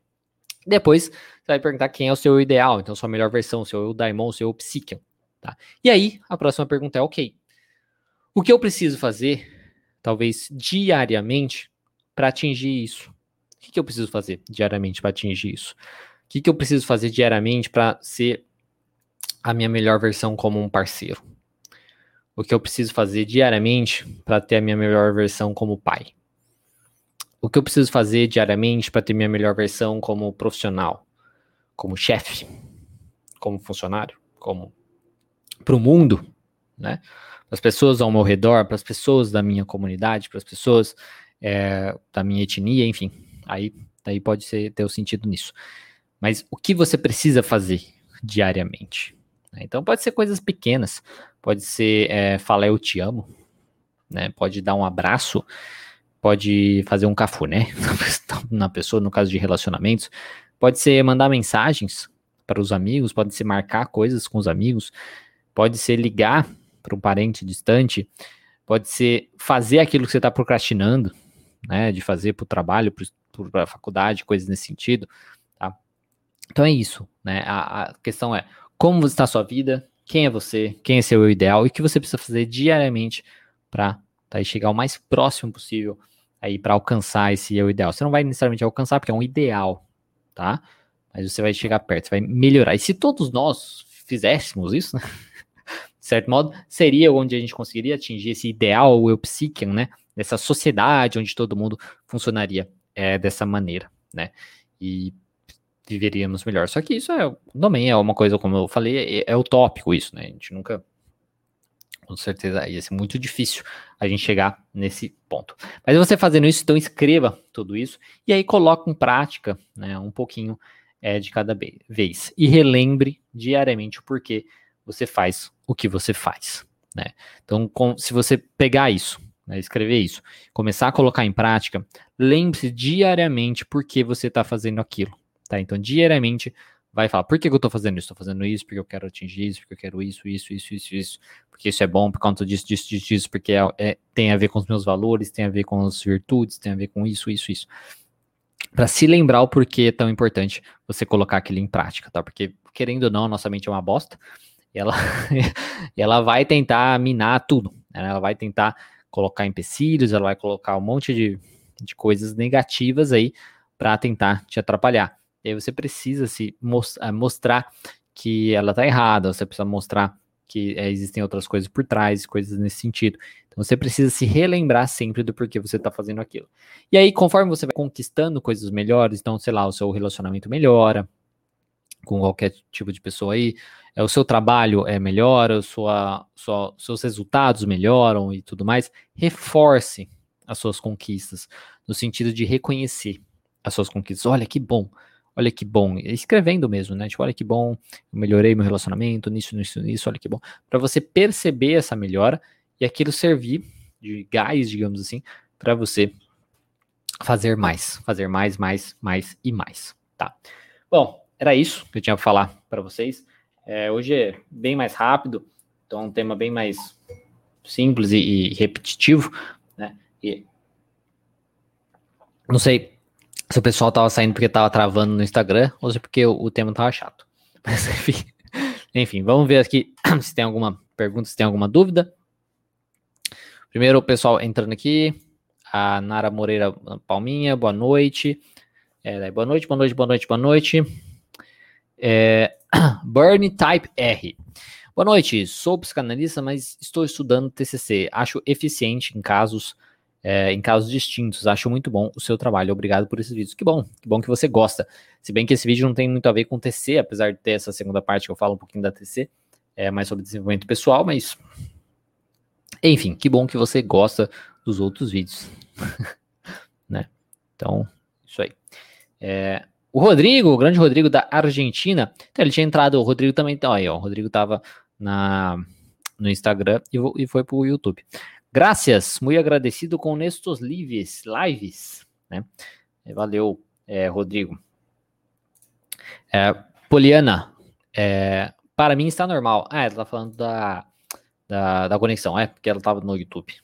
Depois você vai perguntar quem é o seu ideal, então sua melhor versão, seu eu daimon, seu eu psiquion, tá? E aí a próxima pergunta é, ok, o que eu preciso fazer talvez diariamente, para atingir isso? O que, que eu preciso fazer diariamente para atingir isso? O que, que eu preciso fazer diariamente para ser a minha melhor versão como um parceiro? O que eu preciso fazer diariamente para ter a minha melhor versão como pai? O que eu preciso fazer diariamente para ter minha melhor versão como profissional, como chefe, como funcionário, como para o mundo, né? para as pessoas ao meu redor, para as pessoas da minha comunidade, para as pessoas é, da minha etnia, enfim. Aí, aí pode ser, ter o um sentido nisso. Mas o que você precisa fazer diariamente? Né? Então pode ser coisas pequenas, pode ser é, falar eu te amo, né? Pode dar um abraço, pode fazer um cafuné na pessoa, no caso de relacionamentos, pode ser mandar mensagens para os amigos, pode ser marcar coisas com os amigos, pode ser ligar para um parente distante, pode ser fazer aquilo que você está procrastinando, né? De fazer para o trabalho, para a faculdade, coisas nesse sentido. Então é isso, né? A, a questão é como está a sua vida, quem é você, quem é seu ideal e o que você precisa fazer diariamente para tá, chegar o mais próximo possível aí para alcançar esse eu ideal. Você não vai necessariamente alcançar porque é um ideal, tá? Mas você vai chegar perto, você vai melhorar. E se todos nós fizéssemos isso, né? de certo modo, seria onde a gente conseguiria atingir esse ideal, o eu psiquian, né? Dessa sociedade onde todo mundo funcionaria é, dessa maneira, né? E viveríamos melhor. Só que isso é, também é uma coisa, como eu falei, é, é utópico isso, né? A gente nunca, com certeza, ia ser muito difícil a gente chegar nesse ponto. Mas você fazendo isso, então escreva tudo isso e aí coloque em prática, né, um pouquinho é, de cada vez. E relembre diariamente o porquê você faz o que você faz, né? Então, com, se você pegar isso, né, escrever isso, começar a colocar em prática, lembre-se diariamente por que você está fazendo aquilo. Tá? Então, diariamente, vai falar, por que, eu estou fazendo isso? Estou fazendo isso porque eu quero atingir isso, porque eu quero isso, isso, isso, isso, isso, porque isso é bom por conta disso, disso, disso, disso porque é, é, tem a ver com os meus valores, tem a ver com as virtudes, tem a ver com isso, isso, isso. Para se lembrar o porquê é tão importante você colocar aquilo em prática, tá? Porque, querendo ou não, a nossa mente é uma bosta, e ela, ela vai tentar minar tudo, né? ela vai tentar colocar empecilhos, ela vai colocar um monte de, de coisas negativas aí para tentar te atrapalhar. E aí você precisa se eh, mostrar que ela está errada, você precisa mostrar que é, existem outras coisas por trás, coisas nesse sentido. Então você precisa se relembrar sempre do porquê você está fazendo aquilo. E aí, conforme você vai conquistando coisas melhores, então, sei lá, o seu relacionamento melhora com qualquer tipo de pessoa aí, é, o seu trabalho é melhora, sua, sua, seus resultados melhoram e tudo mais, reforce as suas conquistas, no sentido de reconhecer as suas conquistas. Olha que bom, olha que bom, escrevendo mesmo, né? Tipo, olha que bom, eu melhorei meu relacionamento, nisso, nisso, nisso, olha que bom. Para você perceber essa melhora e aquilo servir de gás, digamos assim, para você fazer mais, fazer mais, mais, mais e mais, tá? Bom, era isso que eu tinha para falar para vocês. É, hoje é bem mais rápido, então é um tema bem mais simples e, e repetitivo, né? E não sei se o pessoal tava saindo porque tava travando no Instagram ou se porque o, o tema tava chato. Mas enfim, enfim, vamos ver aqui se tem alguma pergunta, se tem alguma dúvida. Primeiro o pessoal entrando aqui, a Nara Moreira Palminha, boa noite. É, boa noite, boa noite, boa noite, boa noite. É, Burn Type R. Boa noite, sou psicanalista, mas estou estudando TCC. Acho eficiente em casos é, em casos distintos. Acho muito bom o seu trabalho. Obrigado por esses vídeos. Que bom, que bom que você gosta. Se bem que esse vídeo não tem muito a ver com TC, apesar de ter essa segunda parte que eu falo um pouquinho da TC, é mais sobre desenvolvimento pessoal, mas enfim, que bom que você gosta dos outros vídeos, né? Então, isso aí. É, o Rodrigo, o grande Rodrigo da Argentina, então ele tinha entrado, o Rodrigo também, então aí, ó, o Rodrigo tava na, no Instagram e, e foi pro YouTube. Graças, muito agradecido com estes lives, lives, né? É, valeu, é, Rodrigo. É, Poliana, é, para mim está normal. Ah, ela tá falando da, da, da conexão, é, porque ela estava no YouTube.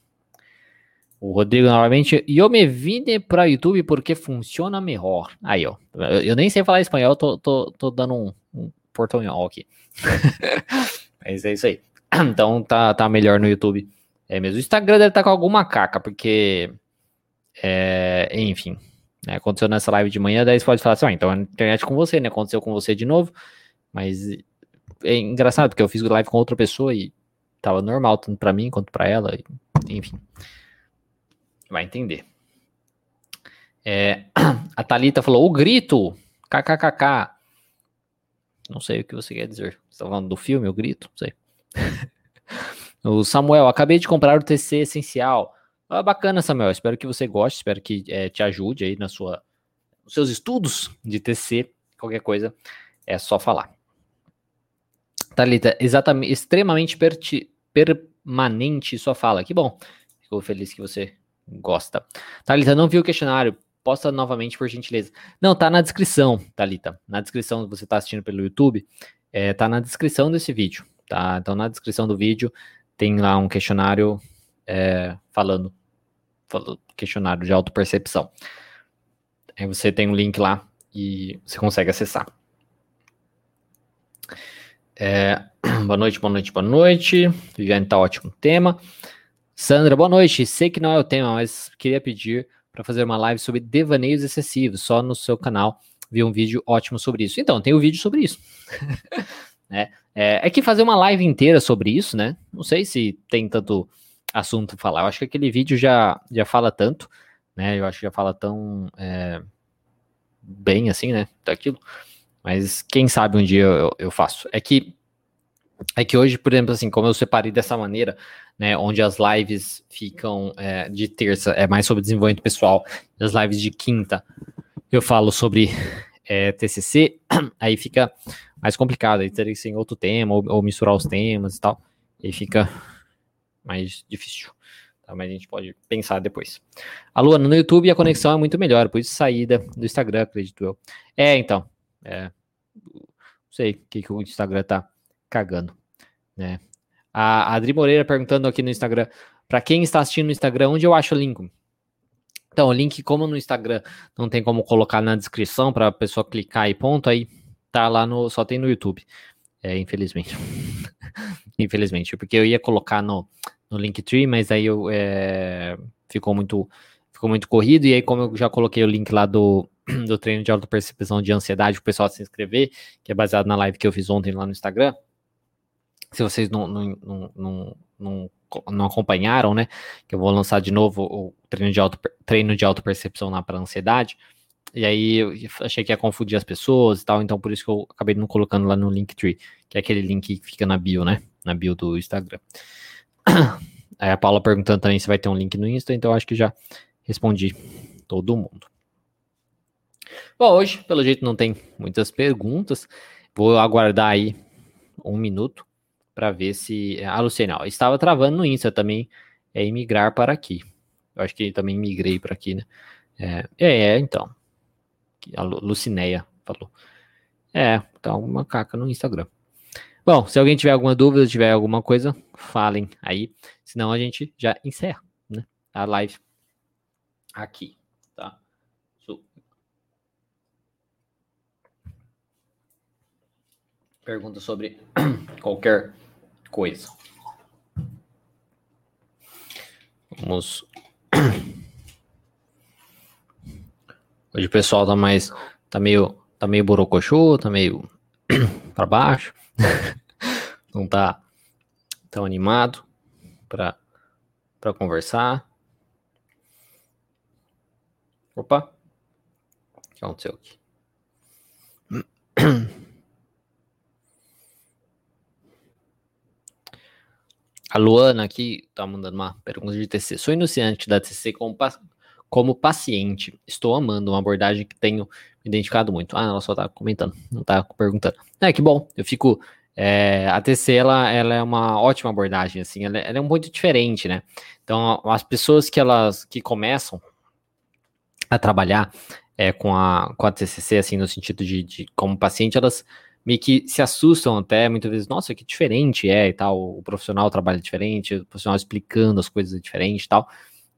O Rodrigo novamente, eu me vine para YouTube porque funciona melhor. Aí, ó, eu, eu nem sei falar espanhol, tô, tô, tô dando um, um aqui. Mas é isso aí. Então tá, tá melhor no YouTube. É mesmo. O Instagram deve estar tá com alguma caca, porque. É, enfim. Né, aconteceu nessa live de manhã, daí você pode falar assim, ah, então a internet com você, né? Aconteceu com você de novo. Mas é engraçado, porque eu fiz live com outra pessoa e tava normal, tanto para mim quanto para ela. Enfim. Vai entender. É, a Thalita falou: o grito, kkkk. Não sei o que você quer dizer. Você tá falando do filme, o grito? Não sei. O Samuel, acabei de comprar o TC Essencial. Ah, bacana, Samuel. Espero que você goste, espero que é, te ajude aí na sua, nos seus estudos de TC. Qualquer coisa é só falar. Thalita, exatamente, extremamente perti, permanente sua fala. Que bom. Fico feliz que você gosta. Thalita, não viu o questionário? Posta novamente, por gentileza. Não, tá na descrição, Thalita. Na descrição, você tá assistindo pelo YouTube, é, tá na descrição desse vídeo, tá? Então, na descrição do vídeo, tem lá um questionário é, falando, falando, questionário de autopercepção. Aí você tem um link lá e você consegue acessar. É, boa noite, boa noite, boa noite. Viviane tá ótimo tema. Sandra, boa noite. Sei que não é o tema, mas queria pedir para fazer uma live sobre devaneios excessivos, só no seu canal. Vi um vídeo ótimo sobre isso. Então, tem um vídeo sobre isso. é, é, é, que fazer uma live inteira sobre isso, né? Não sei se tem tanto assunto falar. Eu acho que aquele vídeo já, já fala tanto, né? Eu acho que já fala tão é, bem assim, né? Daquilo. Mas quem sabe um dia eu, eu faço. É que é que hoje, por exemplo, assim, como eu separei dessa maneira, né, onde as lives ficam é, de terça é mais sobre desenvolvimento pessoal, as lives de quinta eu falo sobre é, TCC, aí fica mais complicado, aí teria que ser em outro tema, ou, ou misturar os temas e tal, aí fica mais difícil. Tá, mas a gente pode pensar depois. A Luana, no YouTube a conexão é muito melhor, por isso saída do Instagram, acredito eu. É, então, é, não sei o que, que o Instagram tá cagando, né? A Adri Moreira perguntando aqui no Instagram, para quem está assistindo no Instagram, onde eu acho o link? Então, o link, como no Instagram não tem como colocar na descrição para a pessoa clicar e ponto, aí tá lá no, só tem no YouTube. É, infelizmente. infelizmente, porque eu ia colocar no, no Linktree, mas aí eu, é, ficou muito ficou muito corrido, e aí como eu já coloquei o link lá do, do treino de autopercepção de ansiedade, o pessoal se inscrever, que é baseado na live que eu fiz ontem lá no Instagram. Se vocês não, não, não, não, não, não acompanharam, né? Que eu vou lançar de novo o treino de, auto, treino de autopercepção lá para ansiedade. E aí eu achei que ia confundir as pessoas e tal, então por isso que eu acabei não colocando lá no Linktree, que é aquele link que fica na bio, né? Na bio do Instagram. Aí a Paula perguntando também se vai ter um link no Insta, então acho que já respondi todo mundo. Bom, hoje, pelo jeito, não tem muitas perguntas. Vou aguardar aí um minuto para ver se. Ah, Luciana, estava travando no Insta também. É imigrar para aqui. Eu acho que também migrei para aqui, né? É, é, é, então. A Lucinéia falou. É, tá uma caca no Instagram. Bom, se alguém tiver alguma dúvida, tiver alguma coisa, falem aí. Senão a gente já encerra né, a live aqui. pergunta sobre qualquer coisa. Vamos. Hoje o pessoal tá mais. tá meio. tá meio borocochô, tá meio para baixo. Não tá tão animado para para conversar. Opa. O que aconteceu aqui? A Luana aqui tá mandando uma pergunta de TC. Sou iniciante da TC como, como paciente. Estou amando uma abordagem que tenho me identificado muito. Ah, ela só tá comentando, não tá perguntando. É, que bom. Eu fico. É, a TC ela, ela é uma ótima abordagem, assim, ela, ela é muito diferente, né? Então, as pessoas que elas que começam a trabalhar é, com, a, com a TCC, assim, no sentido de, de como paciente, elas meio que se assustam até, muitas vezes, nossa, que diferente é e tal, o profissional trabalha diferente, o profissional explicando as coisas diferente e tal.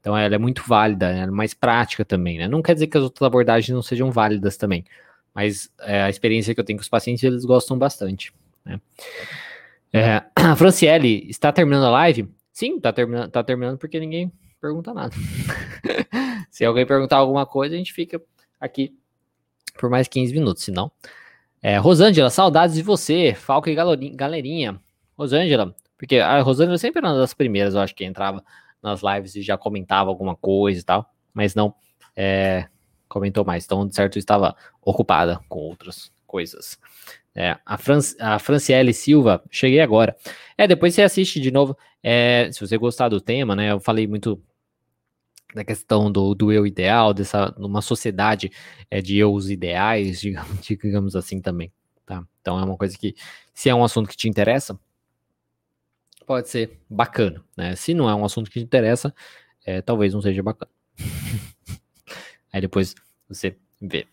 Então ela é muito válida, ela é mais prática também, né? Não quer dizer que as outras abordagens não sejam válidas também, mas é, a experiência que eu tenho com os pacientes, eles gostam bastante, né? É, a Franciele, está terminando a live? Sim, está terminando, tá terminando porque ninguém pergunta nada. Se alguém perguntar alguma coisa, a gente fica aqui por mais 15 minutos, senão é, Rosângela, saudades de você, Falco e galerinha. Rosângela, porque a Rosângela sempre era uma das primeiras, eu acho que entrava nas lives e já comentava alguma coisa e tal, mas não é, comentou mais, então de certo estava ocupada com outras coisas. É, a, Fran a Franciele Silva, cheguei agora. É, depois você assiste de novo. É, se você gostar do tema, né? Eu falei muito da questão do, do eu ideal, dessa numa sociedade é, de eus ideais, digamos, digamos assim também, tá? Então é uma coisa que, se é um assunto que te interessa, pode ser bacana, né? Se não é um assunto que te interessa, é, talvez não seja bacana. Aí depois você vê.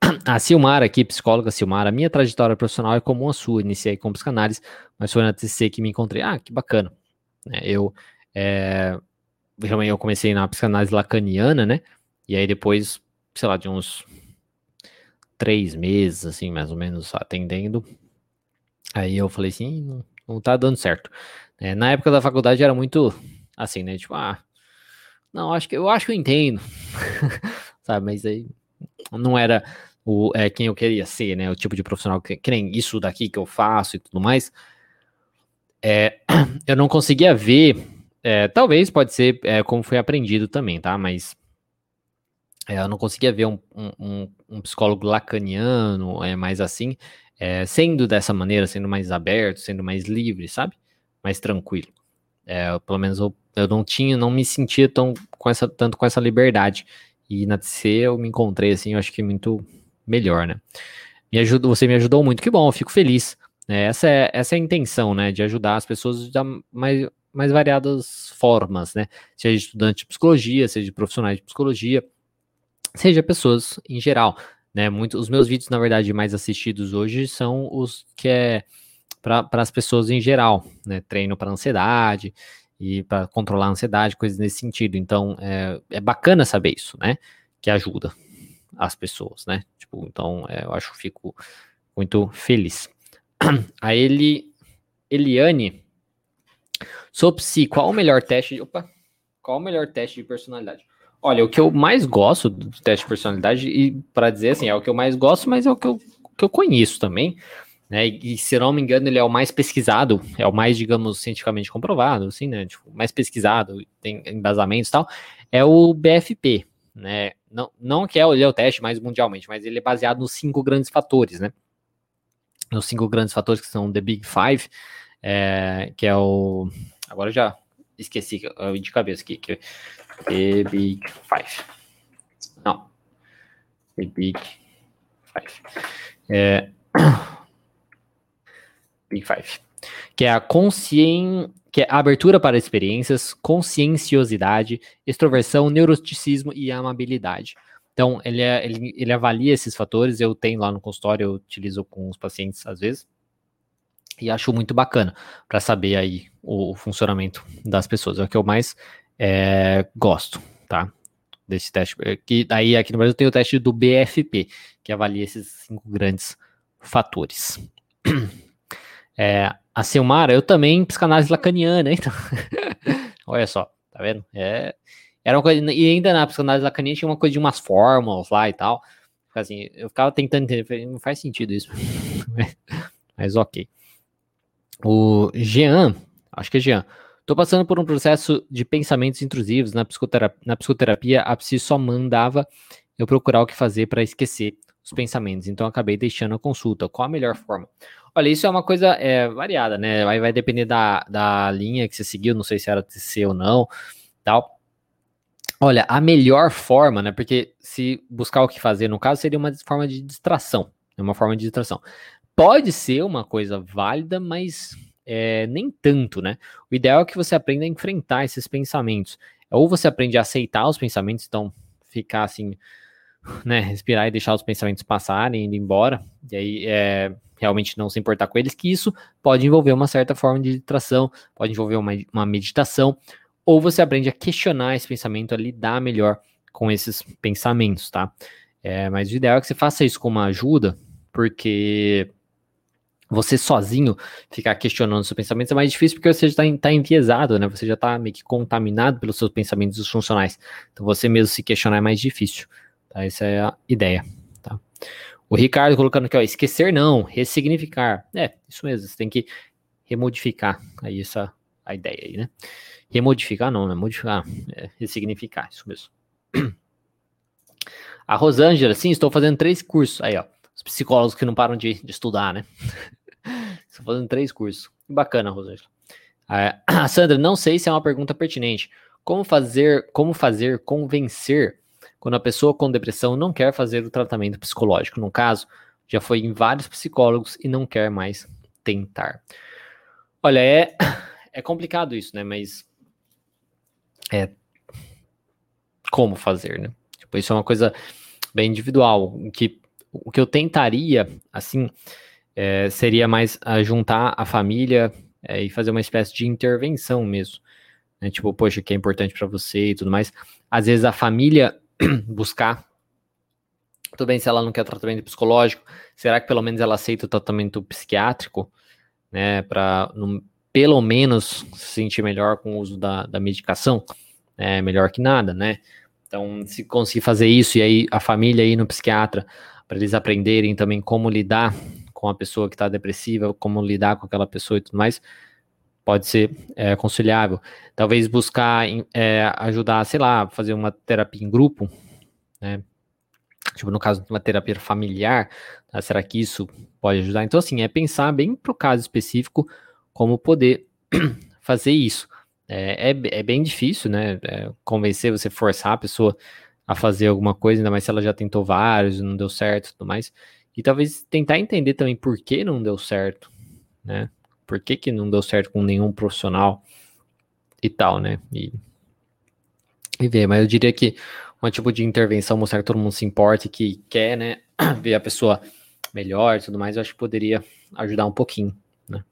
A Silmar aqui, psicóloga Silmar, a minha trajetória profissional é comum a sua. Iniciei com psicanálise, mas foi na TCC que me encontrei. Ah, que bacana. É, eu, é, realmente, eu comecei na psicanálise lacaniana, né? E aí depois, sei lá, de uns três meses, assim, mais ou menos, atendendo. Aí eu falei assim, não, não tá dando certo. É, na época da faculdade era muito assim, né? Tipo, ah, não, acho que eu acho que eu entendo. Sabe, mas aí não era o, é, quem eu queria ser, né? O tipo de profissional que, que nem isso daqui que eu faço e tudo mais. É, eu não conseguia ver, é, talvez pode ser é, como foi aprendido também, tá? Mas é, eu não conseguia ver um, um, um psicólogo lacaniano, é, mais assim, é, sendo dessa maneira, sendo mais aberto, sendo mais livre, sabe? Mais tranquilo. É, pelo menos eu, eu não tinha, não me sentia tão com essa, tanto com essa liberdade. E na TC eu me encontrei assim, eu acho que muito melhor, né? Me ajudou, você me ajudou muito, que bom, eu fico feliz. Né? Essa, é, essa é a intenção, né? De ajudar as pessoas de mais, mais variadas formas, né? Seja estudante de psicologia, seja profissionais de psicologia, seja pessoas em geral. Né? Muito, os meus vídeos, na verdade, mais assistidos hoje são os que é para as pessoas em geral, né? Treino para ansiedade e para controlar a ansiedade, coisas nesse sentido. Então, é, é bacana saber isso, né? Que ajuda as pessoas, né? Tipo, então, é, eu acho que fico muito feliz. A ele, Eliane, sou psi, qual o melhor teste? Opa, qual o melhor teste de personalidade? Olha, o que eu mais gosto do teste de personalidade, e para dizer assim, é o que eu mais gosto, mas é o que eu, que eu conheço também, né? E, e, se não me engano, ele é o mais pesquisado, é o mais, digamos, cientificamente comprovado, assim, né? Tipo, mais pesquisado, tem embasamentos e tal, é o BFP, né? Não, não que é o, é o teste mais mundialmente, mas ele é baseado nos cinco grandes fatores, né? Nos cinco grandes fatores que são The Big Five, é, que é o. Agora já esqueci de cabeça aqui, que é The Big Five. Não. The Big Five. É, Big Five. Que é a conscien... que é abertura para experiências, conscienciosidade, extroversão, neuroticismo e amabilidade. Então, ele, é, ele, ele avalia esses fatores, eu tenho lá no consultório, eu utilizo com os pacientes às vezes, e acho muito bacana para saber aí o, o, funcionamento das pessoas. É o que eu mais é, gosto, tá? Desse teste. Que daí aqui no Brasil tem o teste do BFP, que avalia esses cinco grandes fatores. É, a Silmara, eu também psicanálise lacaniana, então. Olha só, tá vendo? É, era uma coisa, e ainda na psicanálise lacaniana tinha uma coisa de umas fórmulas lá e tal. Assim, eu ficava tentando entender, não faz sentido isso. Mas ok. O Jean, acho que é Jean. Tô passando por um processo de pensamentos intrusivos na psicoterapia. Na psicoterapia a psi só mandava eu procurar o que fazer para esquecer os pensamentos. Então acabei deixando a consulta. Qual a melhor forma? Olha, isso é uma coisa é, variada, né? Vai, vai depender da, da linha que você seguiu, não sei se era TC ou não, tal. Olha, a melhor forma, né? Porque se buscar o que fazer, no caso, seria uma forma de distração. É uma forma de distração. Pode ser uma coisa válida, mas é, nem tanto, né? O ideal é que você aprenda a enfrentar esses pensamentos. Ou você aprende a aceitar os pensamentos, então ficar assim, né? Respirar e deixar os pensamentos passarem, indo embora. E aí é, realmente não se importar com eles, que isso pode envolver uma certa forma de distração, pode envolver uma, uma meditação, ou você aprende a questionar esse pensamento, a lidar melhor com esses pensamentos, tá? É, mas o ideal é que você faça isso com uma ajuda, porque você sozinho ficar questionando seus pensamentos é mais difícil porque você já está tá enviesado, né? Você já está meio que contaminado pelos seus pensamentos disfuncionais. Então você mesmo se questionar é mais difícil. Tá? Essa é a ideia. Tá? O Ricardo colocando aqui, ó, esquecer não, ressignificar. É, isso mesmo, você tem que remodificar aí essa a ideia aí, né? Remodificar não, né? Modificar, é, ressignificar, isso mesmo. A Rosângela, sim, estou fazendo três cursos. Aí, ó, os psicólogos que não param de, de estudar, né? estou fazendo três cursos. Bacana, Rosângela. A Sandra, não sei se é uma pergunta pertinente. Como fazer, como fazer convencer quando a pessoa com depressão não quer fazer o tratamento psicológico. No caso, já foi em vários psicólogos e não quer mais tentar. Olha, é, é complicado isso, né? Mas é como fazer, né? Tipo, isso é uma coisa bem individual. Que, o que eu tentaria, assim, é, seria mais a juntar a família é, e fazer uma espécie de intervenção mesmo. Né? Tipo, poxa, que é importante para você e tudo mais. Às vezes a família buscar. Tudo bem se ela não quer tratamento psicológico, será que pelo menos ela aceita o tratamento psiquiátrico, né? Para pelo menos se sentir melhor com o uso da, da medicação, é melhor que nada, né? Então, se conseguir fazer isso e aí a família ir no psiquiatra para eles aprenderem também como lidar com a pessoa que está depressiva, como lidar com aquela pessoa e tudo mais, pode ser é, conciliável. Talvez buscar é, ajudar, sei lá, fazer uma terapia em grupo, né? Tipo, no caso de uma terapia familiar, tá? será que isso pode ajudar? Então, assim, é pensar bem para o caso específico como poder fazer isso. É, é, é bem difícil, né? É, convencer você, forçar a pessoa a fazer alguma coisa, ainda mais se ela já tentou vários não deu certo e tudo mais. E talvez tentar entender também por que não deu certo, né? Por que, que não deu certo com nenhum profissional e tal, né? E, e ver, mas eu diria que um tipo de intervenção, mostrar que todo mundo se importa e que quer, né, ver a pessoa melhor e tudo mais, eu acho que poderia ajudar um pouquinho, né?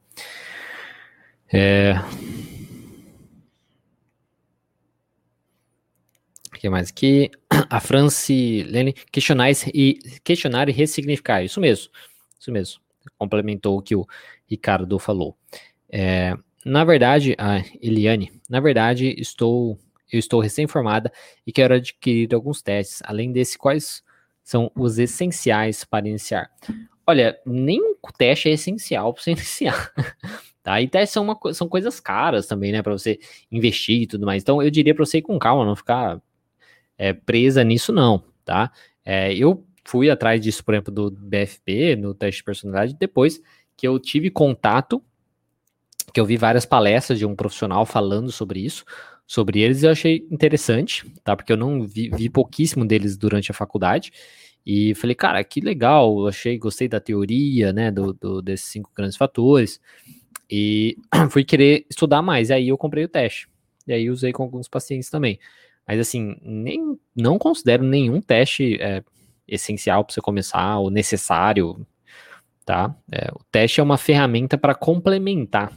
É, O que mais aqui? A Francilene, questionar e, questionar e ressignificar. Isso mesmo. Isso mesmo. Complementou o que o Ricardo falou. É, na verdade, a Eliane, na verdade, estou eu estou recém-formada e quero adquirir alguns testes. Além desse, quais são os essenciais para iniciar? Olha, nenhum teste é essencial para você iniciar. Tá? E testes são, uma, são coisas caras também, né? Para você investir e tudo mais. Então, eu diria para você ir com calma, não ficar é, presa nisso, não, tá? É, eu fui atrás disso, por exemplo, do BFP, no teste de personalidade, depois que eu tive contato, que eu vi várias palestras de um profissional falando sobre isso, sobre eles, eu achei interessante, tá? Porque eu não vi, vi pouquíssimo deles durante a faculdade, e falei, cara, que legal, achei, gostei da teoria, né, do, do, desses cinco grandes fatores, e fui querer estudar mais, e aí eu comprei o teste, e aí usei com alguns pacientes também. Mas assim, nem, não considero nenhum teste é, essencial para você começar, ou necessário, tá? É, o teste é uma ferramenta para complementar.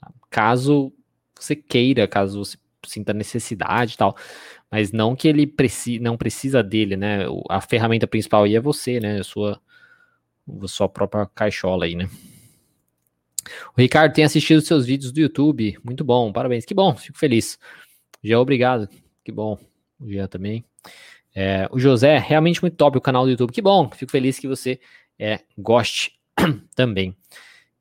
Tá? Caso você queira, caso você sinta necessidade e tal, mas não que ele preci não precisa dele, né? A ferramenta principal aí é você, né? A sua, a sua própria caixola aí, né? O Ricardo tem assistido seus vídeos do YouTube, muito bom, parabéns, que bom, fico feliz. Já obrigado, que bom. O Jean também. É, o José, realmente muito top o canal do YouTube. Que bom, fico feliz que você é, goste também.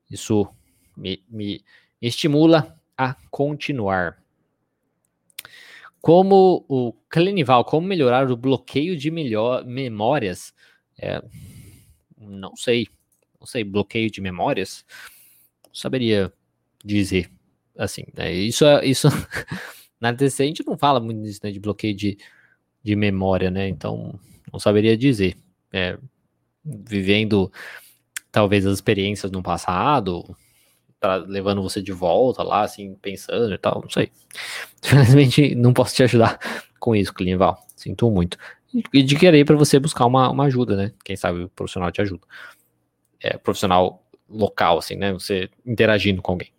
Isso me, me estimula a continuar. Como o Clinival, como melhorar o bloqueio de memórias? É, não sei. Não sei, bloqueio de memórias? Saberia dizer. Assim, né? isso, é, isso Na TC a gente não fala muito disso, né, de bloqueio de, de memória, né? Então, não saberia dizer. É, vivendo talvez as experiências no passado, tá levando você de volta lá, assim, pensando e tal, não sei. Infelizmente, não posso te ajudar com isso, Clinival. Sinto muito. E de querer para você buscar uma, uma ajuda, né? Quem sabe o profissional te ajuda. É, profissional local, assim, né? Você interagindo com alguém.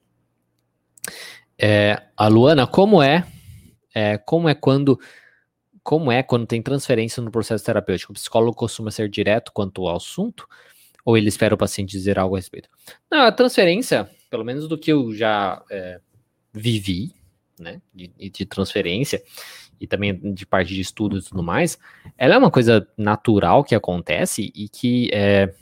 É, a Luana, como é, é, como é quando como é quando tem transferência no processo terapêutico? O psicólogo costuma ser direto quanto ao assunto ou ele espera o paciente dizer algo a respeito? Não, a transferência, pelo menos do que eu já é, vivi, né, de, de, transferência e também de parte de estudo e tudo mais, ela é uma coisa natural que acontece e que é,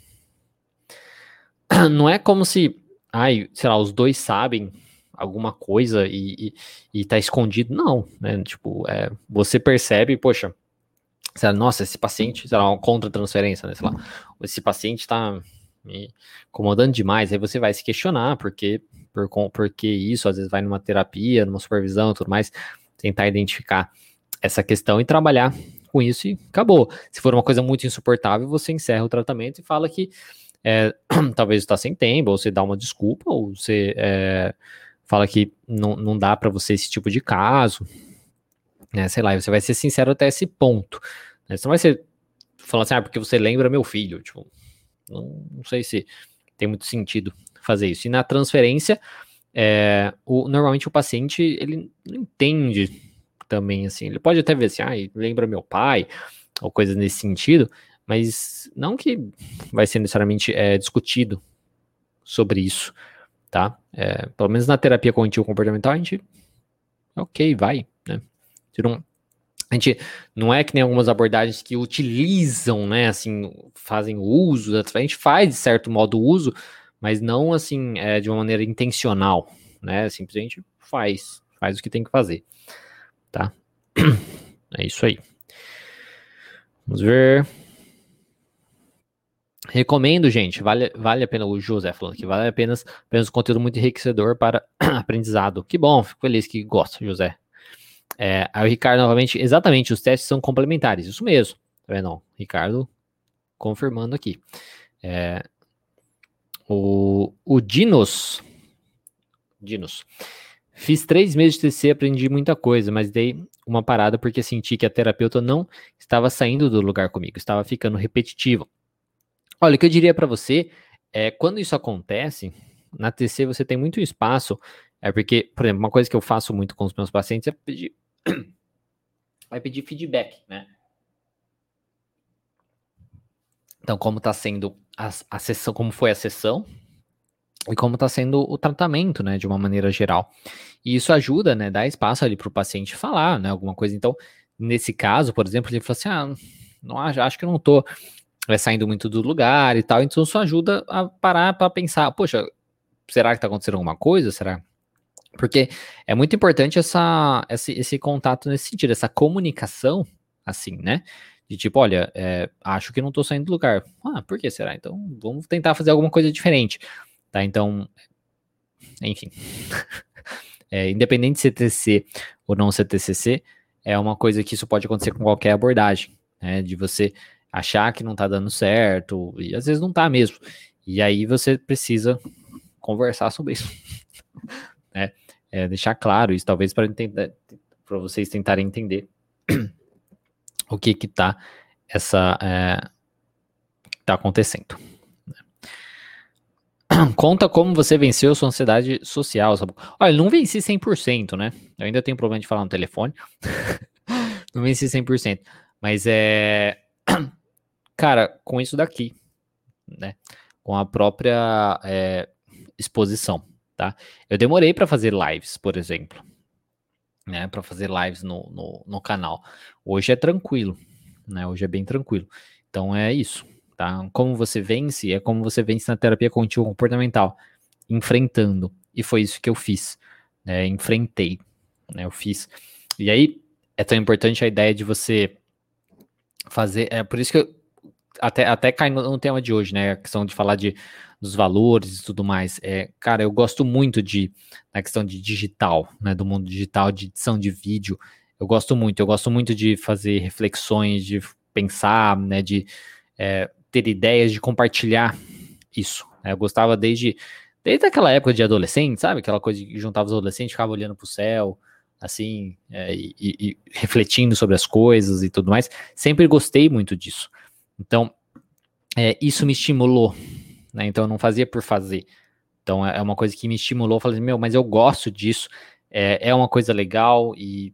não é como se, ai, sei lá, os dois sabem alguma coisa e, e, e tá escondido. Não, né? Tipo, é, você percebe, poxa, nossa, esse paciente, sei lá, uma contra-transferência, né? Sei lá, esse paciente tá me incomodando demais. Aí você vai se questionar porque, por, porque isso, às vezes vai numa terapia, numa supervisão tudo mais, tentar identificar essa questão e trabalhar com isso e acabou. Se for uma coisa muito insuportável, você encerra o tratamento e fala que é, talvez está sem tempo, ou você dá uma desculpa, ou você é, fala que não, não dá para você esse tipo de caso, né? Sei lá, você vai ser sincero até esse ponto. Né? Você não vai ser falando assim, ah, porque você lembra meu filho, tipo, não, não sei se tem muito sentido fazer isso. E na transferência, é, o, normalmente o paciente ele não entende também assim. Ele pode até ver assim, ah, lembra meu pai, ou coisas nesse sentido, mas não que vai ser necessariamente é, discutido sobre isso, tá? É, pelo menos na terapia cognitivo comportamental a gente, ok, vai, né? A gente não é que nem algumas abordagens que utilizam, né, assim, fazem uso, a gente faz de certo modo uso, mas não assim é, de uma maneira intencional, né? Simplesmente faz, faz o que tem que fazer, tá? É isso aí. Vamos ver. Recomendo, gente, vale, vale a pena, o José falando que vale apenas, apenas um conteúdo muito enriquecedor para aprendizado. Que bom, fico feliz que gosta, José. É, aí o Ricardo, novamente, exatamente, os testes são complementares, isso mesmo. Tá vendo? Ricardo confirmando aqui. É, o, o Dinos. Dinos. Fiz três meses de TC, aprendi muita coisa, mas dei uma parada porque senti que a terapeuta não estava saindo do lugar comigo, estava ficando repetitivo. Olha, o que eu diria para você é quando isso acontece, na TC você tem muito espaço, é porque, por exemplo, uma coisa que eu faço muito com os meus pacientes é pedir, vai pedir feedback, né? Então, como está sendo a, a sessão, como foi a sessão e como está sendo o tratamento, né, de uma maneira geral. E isso ajuda, né, dá espaço ali para o paciente falar, né, alguma coisa. Então, nesse caso, por exemplo, ele falou assim, ah, não acho, acho que não estou é, saindo muito do lugar e tal. Então, isso ajuda a parar para pensar, poxa, será que está acontecendo alguma coisa? Será? Porque é muito importante essa, esse, esse contato nesse sentido, essa comunicação, assim, né? De tipo, olha, é, acho que não tô saindo do lugar. Ah, por que será? Então, vamos tentar fazer alguma coisa diferente. Tá, então, enfim. é, independente de CTC ou não CTCC, é uma coisa que isso pode acontecer com qualquer abordagem, né? De você achar que não tá dando certo, e às vezes não tá mesmo. E aí você precisa conversar sobre isso. né? É, deixar claro isso, talvez para vocês tentarem entender o que que tá essa é, tá acontecendo. Conta como você venceu sua ansiedade social. Sabe? Olha, não venci 100%, né? Eu ainda tenho problema de falar no telefone. não venci 100%. Mas é. Cara, com isso daqui, né? Com a própria é, exposição, tá? Eu demorei para fazer lives, por exemplo, né? Para fazer lives no, no, no canal. Hoje é tranquilo, né? Hoje é bem tranquilo. Então é isso, tá? Como você vence é como você vence na terapia contínua comportamental, enfrentando. E foi isso que eu fiz, né? Enfrentei, né? Eu fiz. E aí é tão importante a ideia de você fazer. É por isso que eu, até, até cai no, no tema de hoje, né? A questão de falar de, dos valores e tudo mais. É, cara, eu gosto muito de na questão de digital, né? Do mundo digital, de edição de vídeo. Eu gosto muito, eu gosto muito de fazer reflexões, de pensar, né, de é, ter ideias, de compartilhar isso. Né? Eu gostava desde, desde aquela época de adolescente, sabe? Aquela coisa que juntava os adolescentes, ficava olhando para o céu, assim, é, e, e, refletindo sobre as coisas e tudo mais. Sempre gostei muito disso. Então, é, isso me estimulou, né? Então, eu não fazia por fazer. Então, é, é uma coisa que me estimulou. Falei, meu, mas eu gosto disso. É, é uma coisa legal e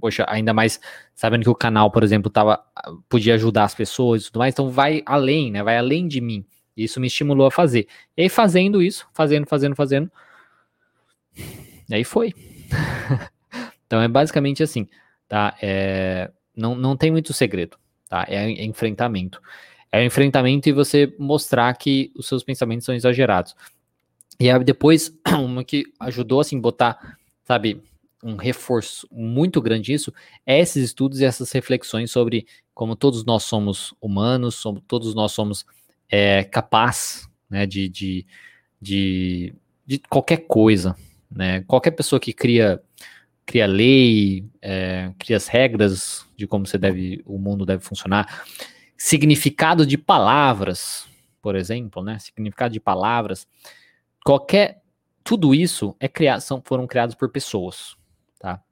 poxa, ainda mais sabendo que o canal, por exemplo, tava, podia ajudar as pessoas e tudo mais, então vai além, né? Vai além de mim. Isso me estimulou a fazer. E aí, fazendo isso, fazendo, fazendo, fazendo. E aí foi. então é basicamente assim, tá? É, não, não tem muito segredo, tá? É, é enfrentamento. É enfrentamento e você mostrar que os seus pensamentos são exagerados. E aí depois, uma que ajudou, assim, botar, sabe, um reforço muito grande isso é esses estudos e essas reflexões sobre como todos nós somos humanos, somos, todos nós somos é, capazes né, de, de, de, de, qualquer coisa. Né? Qualquer pessoa que cria cria lei, é, cria as regras de como você deve, o mundo deve funcionar. Significado de palavras, por exemplo, né? Significado de palavras. Qualquer, tudo isso é criação, foram criados por pessoas, tá?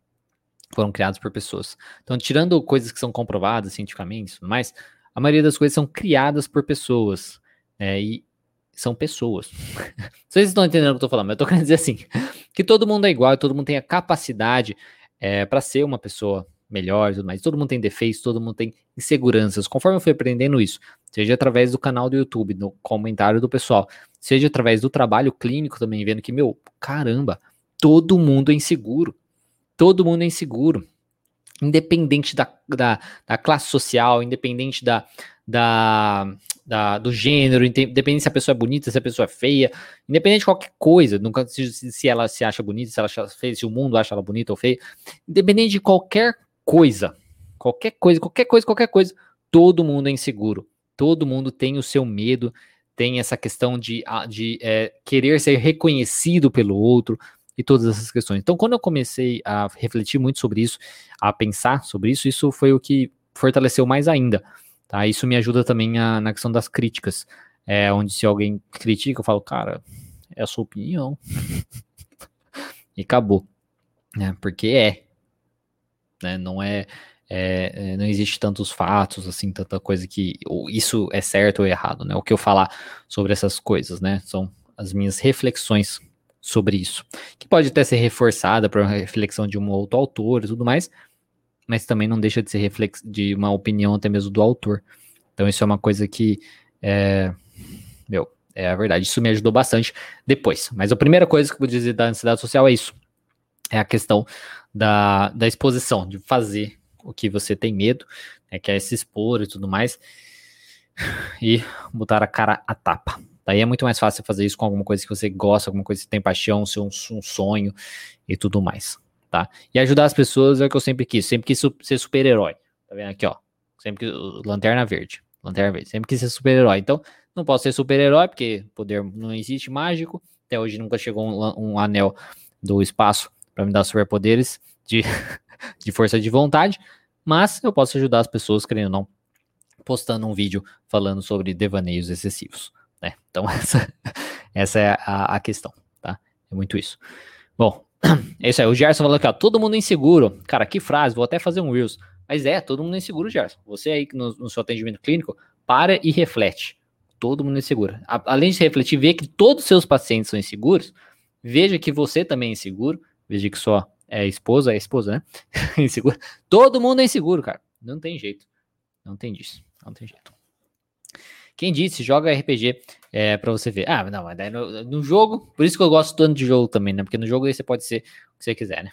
Foram criados por pessoas. Então, tirando coisas que são comprovadas cientificamente, mas a maioria das coisas são criadas por pessoas. É, e são pessoas. Vocês estão entendendo o que eu tô falando, mas eu tô querendo dizer assim, que todo mundo é igual, todo mundo tem a capacidade é, para ser uma pessoa melhor e tudo mais. Todo mundo tem defeitos, todo mundo tem inseguranças. Conforme eu fui aprendendo isso, seja através do canal do YouTube, no comentário do pessoal, seja através do trabalho clínico também, vendo que, meu, caramba, todo mundo é inseguro. Todo mundo é inseguro. Independente da, da, da classe social, independente da, da, da, do gênero, independente se a pessoa é bonita, se a pessoa é feia, independente de qualquer coisa, nunca, se, se ela se acha bonita, se ela acha feia, se o mundo acha ela bonita ou feia, independente de qualquer coisa, qualquer coisa, qualquer coisa, qualquer coisa, todo mundo é inseguro, todo mundo tem o seu medo, tem essa questão de, de é, querer ser reconhecido pelo outro e todas essas questões. Então, quando eu comecei a refletir muito sobre isso, a pensar sobre isso, isso foi o que fortaleceu mais ainda Tá? Isso me ajuda também a, na questão das críticas. É, onde se alguém critica, eu falo, cara, é a sua opinião. e acabou. Né? Porque é. Né? Não é, é, é, não existe tantos fatos, assim, tanta coisa que isso é certo ou errado, né? O que eu falar sobre essas coisas, né? São as minhas reflexões sobre isso, que pode até ser reforçada para reflexão de um outro autor e tudo mais, mas também não deixa de ser reflex de uma opinião até mesmo do autor. Então isso é uma coisa que é, meu, é a verdade. Isso me ajudou bastante depois. Mas a primeira coisa que eu vou dizer da ansiedade social é isso. É a questão da, da exposição, de fazer o que você tem medo, né, que é se expor e tudo mais, e botar a cara a tapa. Daí é muito mais fácil fazer isso com alguma coisa que você gosta, alguma coisa que tem paixão, seu um sonho e tudo mais tá? E ajudar as pessoas é o que eu sempre quis, sempre quis ser super-herói. Tá vendo aqui, ó? Sempre que lanterna verde, lanterna verde, sempre quis ser super-herói. Então, não posso ser super-herói porque poder não existe mágico. Até hoje nunca chegou um, um anel do espaço para me dar superpoderes de, de força de vontade, mas eu posso ajudar as pessoas, querendo ou não, postando um vídeo falando sobre devaneios excessivos, né? Então essa, essa é a, a questão, tá? É muito isso. Bom, é isso aí. O Gerson falou aqui, ó. Todo mundo inseguro. Cara, que frase. Vou até fazer um Reels. Mas é, todo mundo inseguro, Gerson. Você aí no, no seu atendimento clínico, para e reflete. Todo mundo inseguro. A, além de refletir, ver que todos os seus pacientes são inseguros, veja que você também é inseguro. Veja que sua é, esposa é esposa, né? inseguro. Todo mundo é inseguro, cara. Não tem jeito. Não tem disso. Não tem jeito. Quem disse, joga RPG é, para você ver. Ah, não, mas daí no, no, jogo, por isso que eu gosto tanto de jogo também, né? Porque no jogo aí você pode ser o que você quiser, né?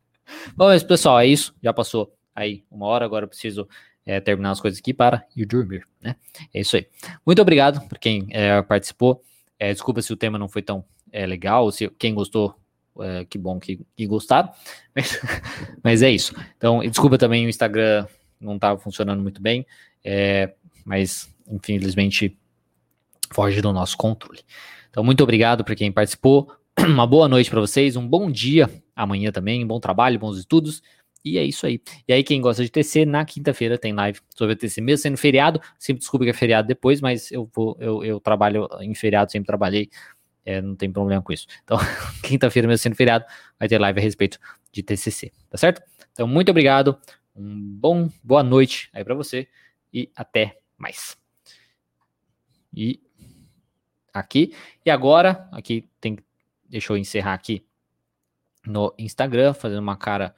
Bom, mas pessoal, é isso. Já passou aí uma hora, agora eu preciso é, terminar as coisas aqui para ir dormir, né? É isso aí. Muito obrigado por quem é, participou. É, desculpa se o tema não foi tão é, legal, se quem gostou, é, que bom que, que gostaram. Mas, mas, é isso. Então, desculpa também o Instagram não estava funcionando muito bem, é, mas infelizmente foge do nosso controle. Então, muito obrigado para quem participou. Uma boa noite para vocês, um bom dia amanhã também, bom trabalho, bons estudos. E é isso aí. E aí, quem gosta de TC, na quinta-feira tem live sobre a TC, mesmo sendo feriado. Sempre desculpa que é feriado depois, mas eu vou, eu, eu trabalho em feriado, sempre trabalhei. É, não tem problema com isso. Então, quinta-feira, mesmo sendo feriado, vai ter live a respeito de TCC, tá certo? Então, muito obrigado. Um bom, boa noite aí para você e até mais. E aqui. E agora, aqui tem. Deixa eu encerrar aqui no Instagram, fazendo uma cara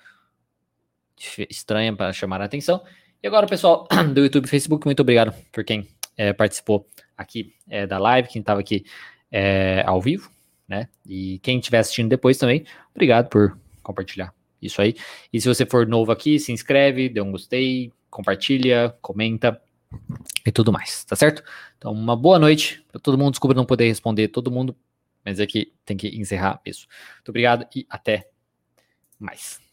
estranha para chamar a atenção. E agora, pessoal do YouTube e Facebook, muito obrigado por quem é, participou aqui é, da live, quem estava aqui é, ao vivo, né? E quem estiver assistindo depois também, obrigado por compartilhar isso aí. E se você for novo aqui, se inscreve, dê um gostei, compartilha, comenta e tudo mais, tá certo? Então, uma boa noite para todo mundo. Desculpa não poder responder todo mundo, mas é que tem que encerrar isso. Muito obrigado e até mais.